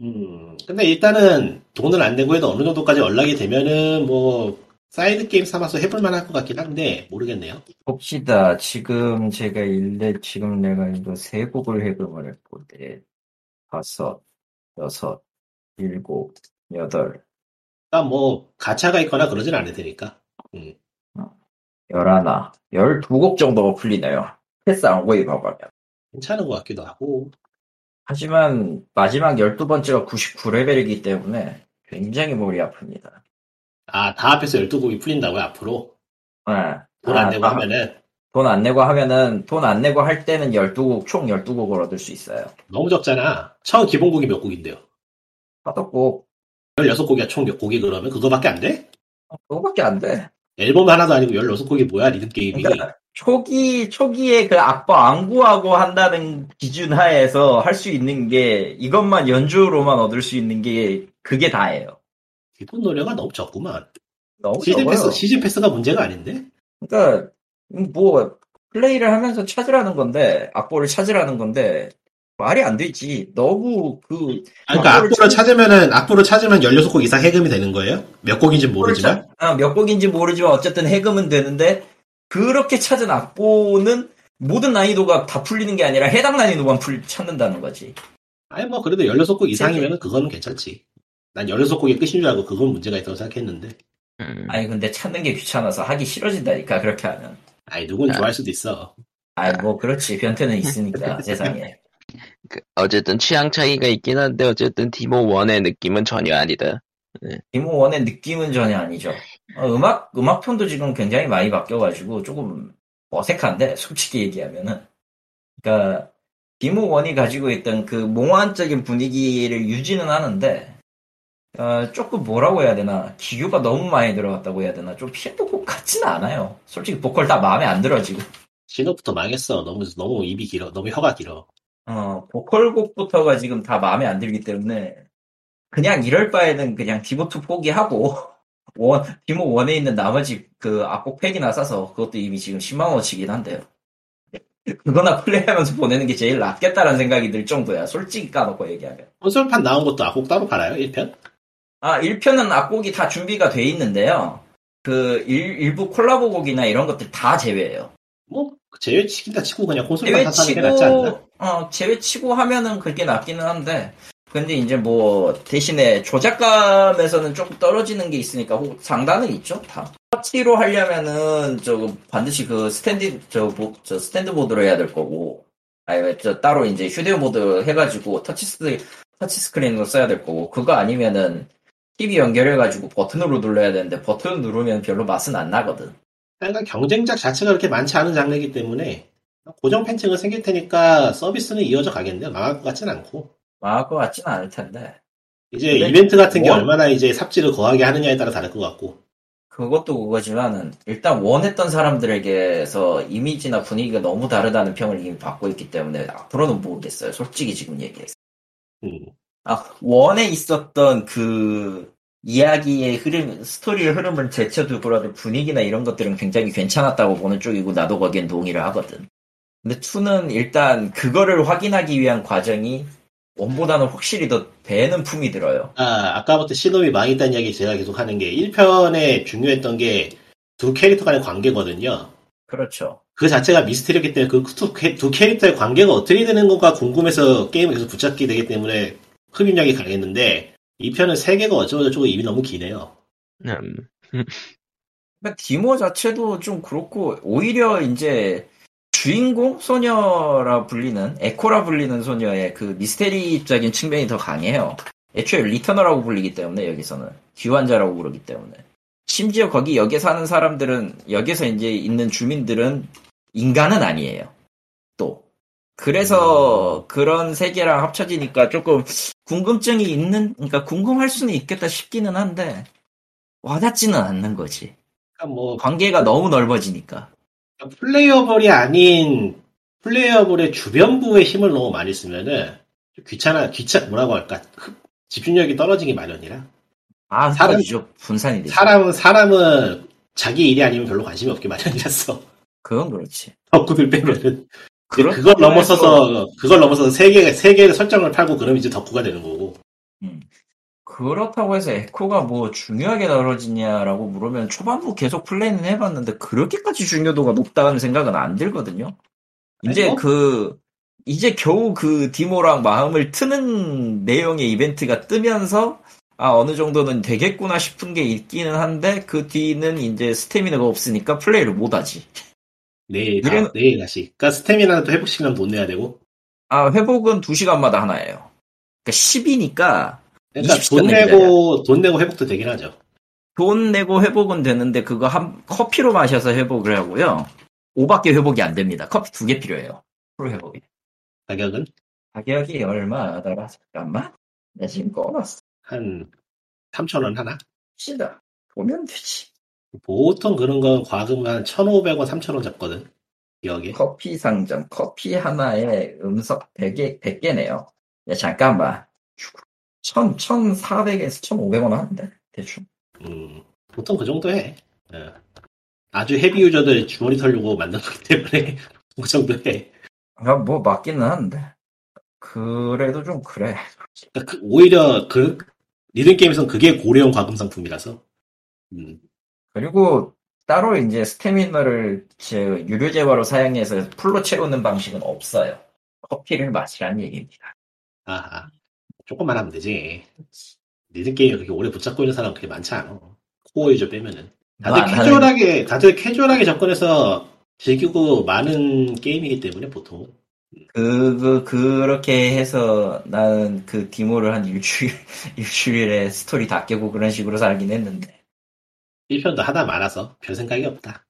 음, 근데 일단은 돈을 안 내고 해도 어느 정도까지 unlock이 되면은 뭐 사이드 게임 삼아서 해볼 만 할 것 같긴 한데 모르겠네요. 봅시다. 지금 제가 일레, 지금 내가 이거 세 곡을 해금을 했고, 네, 다섯, 여섯, 일곱, 여덟, 그러니까 뭐 가차가 있거나 그러진 않을 테니까. 열하나, 열두 곡 정도가 풀리네요. 패스 안 고입하고 하면. 괜찮은 것 같기도 하고. 하지만 마지막 열두 번째가 99레벨이기 때문에 굉장히 머리 아픕니다. 아, 다 합해서 12곡이 풀린다고요, 앞으로? 네. 돈안 아, 내고 아, 하면은 돈 안 내고 하면은, 돈 안 내고 할 때는 12곡, 총 12곡을 얻을 수 있어요. 너무 적잖아. 처음 기본곡이 몇 곡인데요? 파덕곡, 16곡이야, 총 몇 곡이 그러면? 그거밖에 안 돼? 그거밖에 안 돼. 앨범 하나도 아니고 16곡이 뭐야, 리듬 게임이. 그러니까 초기 초기에 그 악보 안 구하고 한다는 기준 하에서 할 수 있는 게 이것만 연주로만 얻을 수 있는 게 그게 다예요. 기본 노래가 너무 적구만. 너무 시즌 적어요. 패스, 시즌 패스가 문제가 아닌데? 그러니까 뭐 플레이를 하면서 찾으라는 건데 악보를 찾으라는 건데 말이 안 되지. 너무 그 아, 그러니까 악보를 찾- 찾으면은, 악보를 찾으면 16곡 이상 해금이 되는 거예요? 몇 곡인지 모르지만? 아, 몇 곡인지 모르지만 어쨌든 해금은 되는데 그렇게 찾은 악보는 모든 난이도가 다 풀리는 게 아니라 해당 난이도만 풀, 찾는다는 거지. 아니, 뭐, 그래도 16곡 이상이면은 그거는 괜찮지. 난 16곡이 끝인 줄 알고 그건 문제가 있다고 생각했는데. 음, 아니 근데 찾는 게 귀찮아서 하기 싫어진다니까 그렇게 하면. 아니, 누군 아. 좋아할 수도 있어. 아이 뭐 그렇지 변태는 있으니까 세상에. 그, 어쨌든 취향 차이가 있긴 한데 어쨌든 디모 1의 느낌은 전혀 아니다. 디모 원의 느낌은 전혀 아니죠. 어, 음악 음악 편도 지금 굉장히 많이 바뀌어가지고 조금 어색한데 솔직히 얘기하면은. 그러니까 디모 원이 가지고 있던 그 몽환적인 분위기를 유지는 하는데 어, 조금 뭐라고 해야 되나 기교가 너무 많이 들어갔다고 해야 되나 좀 피아노 곡 같지는 않아요. 솔직히 보컬 다 마음에 안 들어 지금. 신호부터 망했어. 너무 너무 입이 길어. 너무 혀가 길어. 어, 보컬곡부터가 지금 다 마음에 안 들기 때문에 그냥 이럴 바에는 그냥 디모2 포기하고 원, 디모 1에 있는 나머지 그 악곡 팩이나 사서 그것도 이미 지금 10만원어치긴 한데요. 그거나 플레이하면서 보내는 게 제일 낫겠다라는 생각이 들 정도야. 솔직히 까놓고 얘기하면. 콘솔판 나온 것도 악곡 따로 팔아요? 1편? 아, 1편은 악곡이 다 준비가 돼 있는데요. 그 일, 일부 콜라보 곡이나 이런 것들 다 제외예요. 뭐 제외치긴다 치고 그냥 제외 사는 게 낫지 않나? 어, 제외 치고 하면은 그게 낫기는 한데, 근데 이제 뭐, 대신에 조작감에서는 조금 떨어지는 게 있으니까 혹- 상단은 있죠, 다. 터치로 하려면은, 저, 반드시 그 스탠드, 저, 뭐, 저 스탠드 모드로 해야 될 거고, 아니, 저 따로 이제 휴대모드 해가지고 터치 스, 터치 스크린으로 써야 될 거고, 그거 아니면은, TV 연결해가지고 버튼으로 눌러야 되는데, 버튼 누르면 별로 맛은 안 나거든. 그러니까 경쟁작 자체가 그렇게 많지 않은 장르이기 때문에 고정 팬층은 생길 테니까 서비스는 이어져 가겠네요. 망할 것 같진 않고. 망할 것 같지는 않을 텐데. 이제 이벤트 같은 게 원- 얼마나 이제 삽질을 거하게 하느냐에 따라 다를 것 같고. 그것도 그거지만은 일단 원했던 사람들에게서 이미지나 분위기가 너무 다르다는 평을 이미 받고 있기 때문에 앞으로는 모르겠어요. 솔직히 지금 얘기해서. 음. 아 원에 있었던 그 이야기의 흐름, 스토리의 흐름을 제쳐두고라도 분위기나 이런 것들은 굉장히 괜찮았다고 보는 쪽이고 나도 거기엔 동의를 하거든. 근데 2는 일단 그거를 확인하기 위한 과정이 원보다는 확실히 더 배는 품이 들어요. 아, 아까부터 시놈이 망했다는 이야기 제가 계속 하는 게 1편에 중요했던 게 두 캐릭터 간의 관계거든요. 그렇죠. 그 자체가 미스테리였기 때문에 그두 두 캐릭터의 관계가 어떻게 되는 건가 궁금해서 게임을 계속 붙잡게 되기 때문에 흡입력이 강했는데 2편은 세 개가 어쩌고저쩌고 입이 너무 기네요. 음, 그러니까 디모 자체도 좀 그렇고 오히려 이제 주인공 소녀라 불리는 에코라 불리는 소녀의 그 미스테리적인 측면이 더 강해요. 애초에 리터너라고 불리기 때문에 여기서는 귀환자라고 부르기 때문에 심지어 거기 역에 사는 사람들은 역에서 이제 있는 주민들은 인간은 아니에요. 또 그래서 그런 세계랑 합쳐지니까 조금 궁금증이 있는 그러니까 궁금할 수는 있겠다 싶기는 한데 와닿지는 않는 거지. 그러니까 뭐 관계가 너무 넓어지니까. 플레이어블이 아닌 플레이어블의 주변부의 힘을 너무 많이 쓰면은 좀 귀찮아 귀찮 뭐라고 할까 흡- 집중력이 떨어지기 마련이라 아, 사람-. 분산이 되죠. 사람은 사람은 자기 일이 아니면 별로 관심이 없기 마련이라서 그건 그렇지. 덕후들 빼면은 그런 그걸 넘어서서 그걸 넘어서서 세계 세계의 설정을 팔고 그럼 이제 덕후가 되는 거고 음. 그렇다고 해서 에코가 뭐 중요하게 다뤄지냐라고 물으면 초반부 계속 플레이는 해봤는데 그렇게까지 중요도가 높다는 생각은 안 들거든요. 이제 아니, 뭐. 그 이제 겨우 그 디모랑 마음을 트는 내용의 이벤트가 뜨면서 아 어느 정도는 되겠구나 싶은 게 있기는 한데 그 뒤는 이제 스태미나가 없으니까 플레이를 못하지. 내일 다, 이래는- 내일 다시 그러니까 스태미나는 또 회복시키려면 돈 내야 되고 아 회복은 2시간마다 하나예요. 그러니까 10이니까 그러니까 20돈 내고 돈 내고 회복도 되긴 하죠 돈 내고 회복은 되는데 그거 한 커피로 마셔서 회복을 하고요. 5밖에 회복이 안 됩니다. 커피 두 개 필요해요. 프로 회복이. 가격은 가격이 얼마더라? 잠깐만. 내 지금 꺼놨어. 한 3천 원 하나 시다. 보면 되지. 보통 그런 건 과금 한 1,500원 3,000원 잡거든 기억에 커피 상점. 커피 하나에 음석 100개, 100개네요. 야, 잠깐만. 1,000, 1,400에서 1,500원 하는데? 대충. 음, 보통 그 정도 해. 예. 아주 헤비 유저들 주머니 털려고 만든 거기 때문에 그 정도 해. 아, 뭐, 맞기는 한데. 그래도 좀 그래. 그러니까 그- 오히려 그 리듬 게임에서는 그게 고려형 과금 상품이라서. 음, 그리고 따로 이제 스태미너를 제 유료 재화로 사용해서 풀로 채우는 방식은 없어요. 커피를 마시라는 얘기입니다. 아하. 조금만 하면 되지. 리듬 게임에 그렇게 오래 붙잡고 있는 사람 그렇게 많지 않아. 코어 user 빼면은. 다들 나- 나는- 캐주얼하게, 다들 캐주얼하게 접근해서 즐기고 많은 게임이기 때문에 보통. 그, 그, 그렇게 해서 나는 그 디모를 한 일주일, 일주일에 스토리 다 깨고 그런 식으로 살긴 했는데. 1편도 하다 말아서 별 생각이 없다.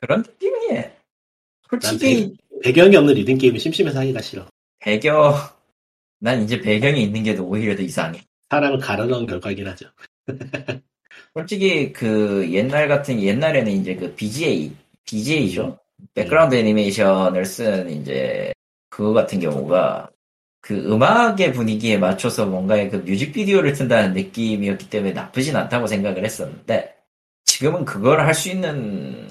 그런 느낌이에요. 솔직히 배 경이 없는 리듬 게임은 심심해서 하기가 싫어. 배경, 난 이제 배경이 있는 게더 오히려 더 이상해. 사람을 가르는 결과이긴 하죠. 솔직히 그 옛날 같은 옛날에는 이제 그 BGA, BGA죠. 백그라운드 애니메이션을 쓴 이제 그거 같은 경우가 그 음악의 분위기에 맞춰서 뭔가의 그 뮤직비디오를 튼다는 느낌이었기 때문에 나쁘진 않다고 생각을 했었는데 지금은 그걸 할 수 있는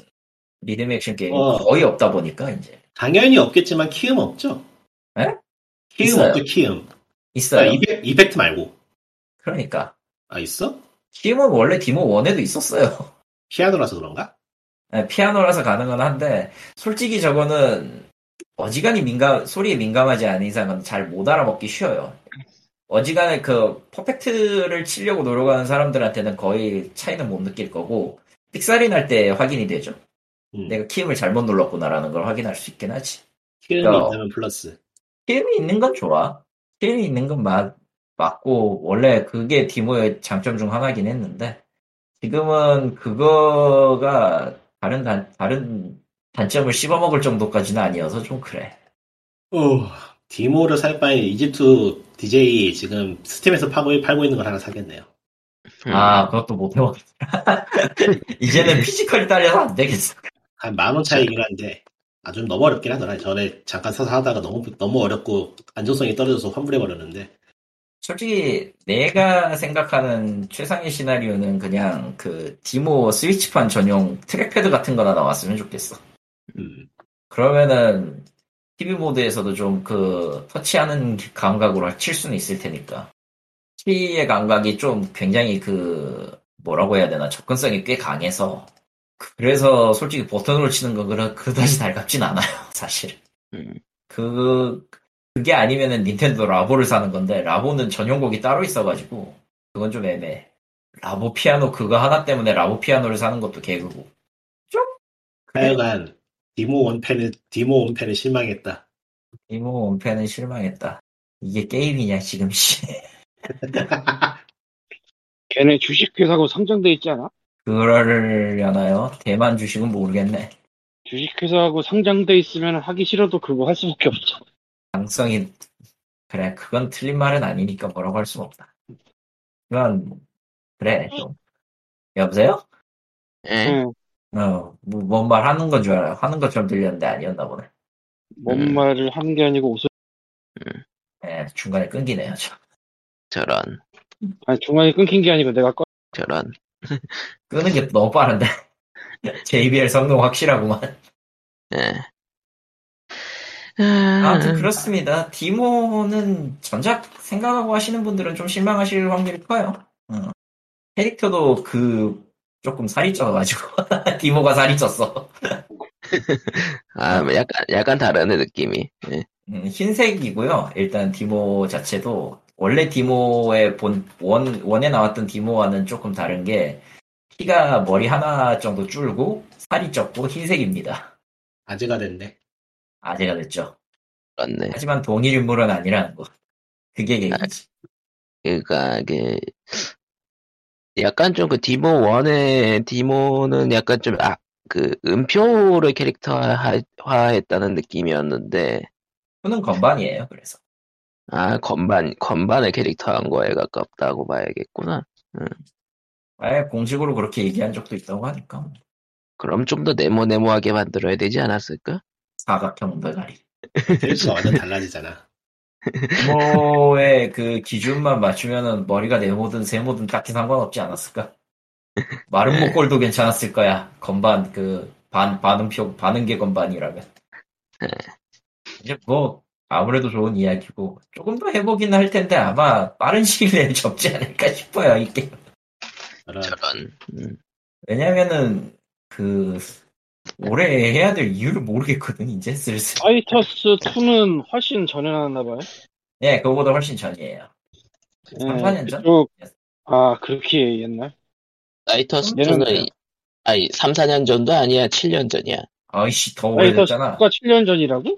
리듬 액션 게임이 어. 거의 없다 보니까 이제 당연히 없겠지만 키음 없죠? 에? 키움 있어요. 없죠, 키움. 아, 있어요. 이펙, 이펙트 말고. 그러니까 아, 있어? 팀은 원래 디모 1에도 있었어요. 피아노라서 그런가? 네, 피아노라서 가능은 한데 솔직히 저거는 어지간히 민감 소리에 민감하지 않은 이상은 잘 못 알아먹기 쉬워요. 어지간히 그 퍼펙트를 치려고 노력하는 사람들한테는 거의 차이는 못 느낄 거고 삑사리 날때 확인이 되죠. 음. 내가 키움을 잘못 눌렀구나라는 걸 확인할 수 있긴 하지. 키움이 어. 있다면 플러스. 키움이 있는 건 좋아. 키움이 있는 건 맞, 맞고 원래 그게 디모의 장점 중 하나긴 했는데 지금은 그거가 다른 단, 다른 단점을 씹어먹을 정도까지는 아니어서 좀 그래. 어, 디모를 살 바에 이집트 DJ 지금 스팀에서 팔고, 팔고 있는 걸 하나 사겠네요. 음. 아, 그것도 못 해먹겠다. 이제는 physical이 딸려서 안 되겠어. 한 만 원 차이긴 한데, 아, 좀 너무 어렵긴 하더라. 전에 잠깐 사서 하다가 너무, 너무 어렵고, 안정성이 떨어져서 환불해버렸는데, 솔직히 내가 생각하는 최상의 시나리오는 그냥 그 디모 스위치판 전용 trackpad 같은 거나 나왔으면 좋겠어. 음, 그러면은 TV 모드에서도 좀 그 터치하는 감각으로 칠 수는 있을 테니까. 키의 감각이 좀 굉장히 그 뭐라고 해야 되나 접근성이 꽤 강해서 그래서 솔직히 버튼으로 치는 건 그러, 그다지 달갑진 않아요 사실. 음. 그 그게 아니면은 닌텐도 라보를 사는 건데 라보는 전용곡이 따로 있어가지고 그건 좀 애매해. 라보 피아노 그거 하나 때문에 라보 피아노를 사는 것도 개그고. 좀 그래. 하여간, 디모 원패는, 디모 원패는 실망했다. 이모 원패는 실망했다. 이게 게임이냐 지금 씨. 걔네 주식회사고 상장돼 있지 않아? 그러려나요? 대만 주식은 모르겠네. 주식회사하고 상장돼 있으면 하기 싫어도 그거 할 수밖에 없어. 가능성이 그래 그건 틀린 말은 아니니까 뭐라고 할 수는 없다. 그건 그래 좀 여보세요? 예? 응. 어뭔 말 하는 건 줄 알아 하는 것처럼 들렸는데 아니었나 보네. 뭔 음. 말을 하는 게 아니고 웃어. 예 중간에 끊기네요. 저. 저런, 아니 중간에 끊긴 게 아니고 내가 꺼. 저런. 끄는 게 너무 빠른데. JBL 성능 확실하구만. 예. 아무튼 그렇습니다. 디모는 전작 생각하고 하시는 분들은 좀 실망하실 확률이 커요. 어. 캐릭터도 그 조금 살이 쪄가지고 디모가 살이 쪘어. 아, 뭐 약간, 약간 다르네, 느낌이. 예. 음, 흰색이고요. 일단 디모 자체도 원래 디모의 본 원, 원에 나왔던 디모와는 조금 다른 게 키가 머리 하나 정도 줄고 살이 쪘고 흰색입니다. 아재가 됐네. 아재가 됐죠. 그렇네. 하지만 동일 인물은 아니라는 거. 그게 얘기지. 그니까, 그, 약간 좀 그 디모 1의 디모는 약간 좀, 아, 그, 음표를 캐릭터화했다는 느낌이었는데, 그는 건반이에요. 그래서. 아, 건반, 건반을 캐릭터한 거에 가깝다고 봐야겠구나. 아예 공식으로 그렇게 얘기한 적도 있다고 하니까 뭐. 그럼 좀 더 네모네모하게 만들어야 되지 않았을까? 사각형 대가리. 페이스가 완전 달라지잖아. 디모의 그 기준만 맞추면은 머리가 네모든 세모든 딱히 상관없지 않았을까? 마름모꼴도 괜찮았을 거야. 건반 그 반 반음표 반응계 건반이라면. 이제 뭐 아무래도 좋은 이야기고 조금 더 해보긴 할 텐데 아마 빠른 시일 내에 접지 않을까 싶어요 이 게임. 저런, 저런. 음. 왜냐면은 그 오래 해야 될 이유를 모르겠거든 이제 슬슬. 사이터스 2는 훨씬 전에 나왔나 봐요. 예, 그거보다 훨씬 전이에요. 예, 3, 4년 전? 그쪽- 아 그렇게 옛날? 사이터스 얘는 2는, 아니, 3, 4년 전도 아니야, 7년 전이야. 아이씨 더 사이터스 오래됐잖아. 2가 7년 전이라고?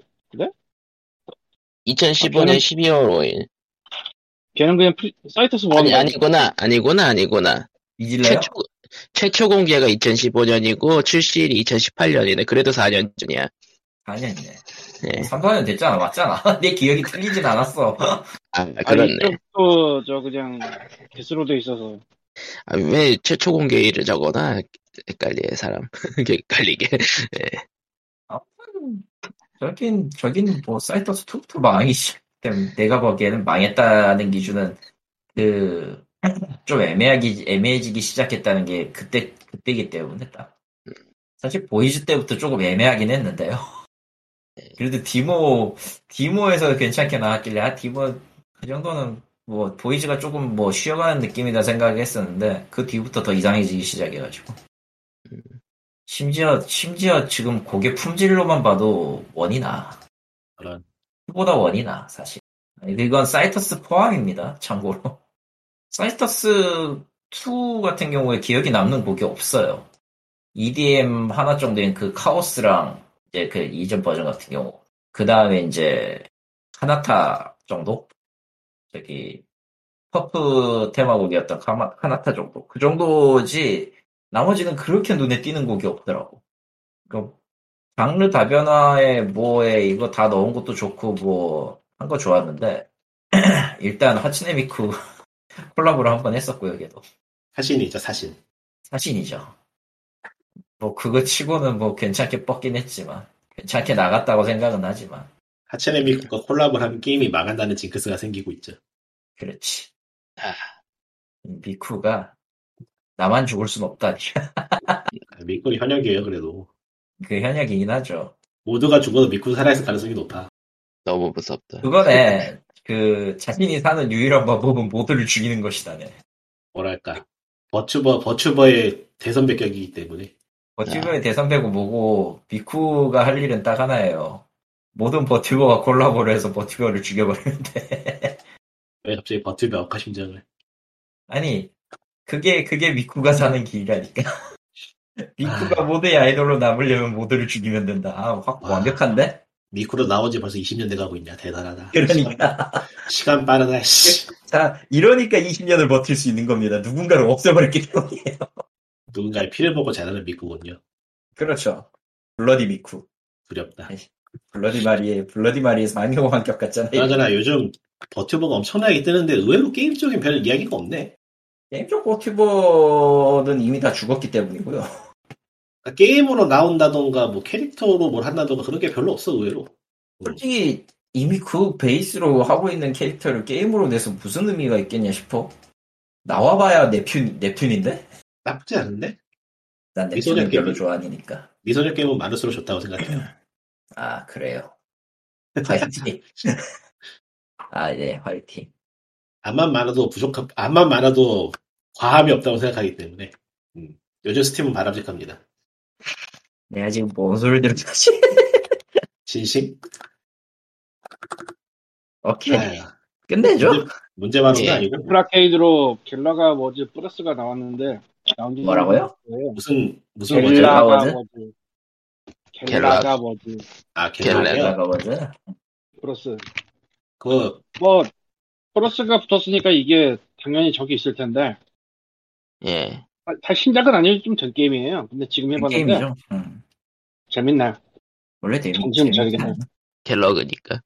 2015년 12월 5일. 걔는 그냥 프리- 사이터스 1 아니, 아니구나, 아니구나, 아니구나. 이질래요? 최초, 최초 공개가 2015년이고, 출시일이 2018년이네. 그래도 4년 전이야. 4년이네. 예. 3, 4년 됐잖아. 맞잖아. 내 기억이 틀리진 않았어. 아, 그렇네. 이쪽도 저 그냥 개수로 돼 있어서 아, 왜 최초 공개일을 적어놔? 헷갈려, 사람. 헷갈리게. 저긴 저긴 저긴 뭐 사이터스 2부터 망하기 시작 때문에 내가 보기에는 망했다는 기준은 그 좀 애매하기 애매해지기 시작했다는 게 그때 그때기 때문에 딱 사실 보이즈 때부터 조금 애매하긴 했는데요. 그래도 디모 디모에서 괜찮게 나왔길래 아 디모 그 정도는 뭐 보이즈가 조금 뭐 쉬어가는 느낌이다 생각했었는데 그 뒤부터 더 이상해지기 시작해가지고 심지어 심지어 지금 고개 품질로만 봐도 원이 나. 그런 보다 원이 나 사실. 이건 사이터스 포함입니다. 참고로 사이터스 2 같은 경우에 기억이 남는 곡이 없어요. EDM 하나 정도인 그 카오스랑 이제 그 이전 버전 같은 경우. 그 다음에 이제 하나타 정도? 저기 퍼프 테마곡이었던 하나타 정도. 그 정도지 나머지는 그렇게 눈에 띄는 곡이 없더라고. 그 장르 다변화에 뭐에 이거 다 넣은 것도 좋고 뭐 한 거 좋았는데 일단 하츠네 미쿠 콜라보를 한 번 했었고요, 걔도. 사신이죠 사신. 사신이죠. 뭐 그거 치고는 뭐 괜찮게 뻗긴 했지만 괜찮게 나갔다고 생각은 하지만 하체네 미쿠가 콜라보하면 게임이 망한다는 징크스가 생기고 있죠. 그렇지. 아. 미쿠가 나만 죽을 순 없다니. 미쿠는 현역이에요 그래도. 그 현역이긴 하죠. 모두가 죽어도 미쿠 살아있을 가능성이 높아. 너무 무섭다. 그거네. 그 자신이 사는 유일한 방법은 모두를 죽이는 것이다네. 뭐랄까 버추버 버추버의 대선배격이기 때문에 버튜버의 대선배고 뭐고 미쿠가 할 일은 딱 하나예요. 모든 버튜버가 콜라보를 해서 버튜버를 죽여버리면 돼. 왜 갑자기 버튜버 억하심정을 아니 그게 그게 미쿠가 사는 길이라니까. 미쿠가 모두의 아이돌로 남으려면 모두를 죽이면 된다. 아, 확 와. 완벽한데? 미쿠로 나온 지 벌써 20년 돼가고 있냐 대단하다. 그러니까. 시간 빠르다. 씨. 자, 이러니까 20년을 버틸 수 있는 겁니다. 누군가를 없애버렸기 때문이에요. 누군가의 피를 보고 자라는 미쿠군요. 그렇죠. bloody 미쿠. 두렵다. 블러디 마리의, 블러디 마리의 상용 환격 같잖아요. 그나저나 요즘 버튜버가 엄청나게 뜨는데 의외로 게임 쪽엔 별 이야기가 없네. 게임 쪽 버튜버는 이미 다 죽었기 때문이고요. 그러니까 게임으로 나온다던가 뭐 캐릭터로 뭘 한다던가 그런 게 별로 없어 의외로. 솔직히 이미 그 베이스로 하고 있는 캐릭터를 게임으로 내서 무슨 의미가 있겠냐 싶어. 나와봐야 넵튠, 넵튠인데? 나쁘지 않은데? 난 넵튠을 별로 좋아하니까. 미소녀 게임은 많을수록 좋다고 생각해요. 아, 그래요. 화이팅. 아, 예, 화이팅. 암만 많아도 부족한, 암만 많아도 과함이 없다고 생각하기 때문에. 음, 요즘 스팀은 바람직합니다. 내가 지금 뭔 소리를 하지? 진심? 오케이. 아유, 끝내죠? 문제, 많은 게 예. 아니고 애플 아케이드로 갤라가 워즈 플러스가 나왔는데 나온 지 뭐라고요? 무슨 무슨 갤라가 워즈? 워즈 갤라가 워즈 아? 갤라가 먼저? 플러스 그 뭐 플러스가 붙었으니까 이게 당연히 적이 있을 텐데 예. 아, 다 신작은 아니어도 좀된 게임이에요. 근데 지금 해봤는데 게임이죠. 음. 재밌네. 원래 재밌, 정신 재밌 차리겠네. 갤러그니까.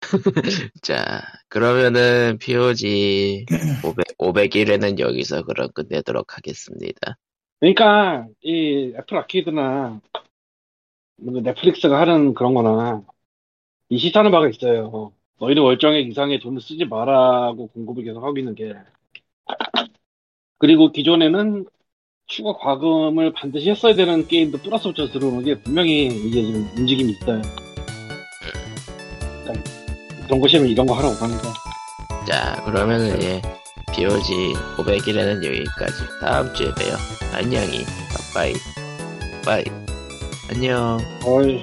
자, 그러면은 POG 500, 501회는 여기서 그럼 끝내도록 하겠습니다. 그러니까 이 애플 아케이드나 뭐 넷플릭스가 하는 그런 거나 이 시사하는 바가 있어요. 너희는 월정액 이상의 돈을 쓰지 마라고 공급을 계속 하고 있는 게 그리고 기존에는 추가 과금을 반드시 했어야 되는 게임도 플러스 붙여 들어오는 게 분명히 이게 지금 움직임이 있어요. 그러니까 그런 곳이면 이런 거 하라고 하는 거. 자, 그러면은 예. POG 501회는 여기까지. 다음 주에 봬요. 안녕히. 빠이. 빠이. 안녕. 어이.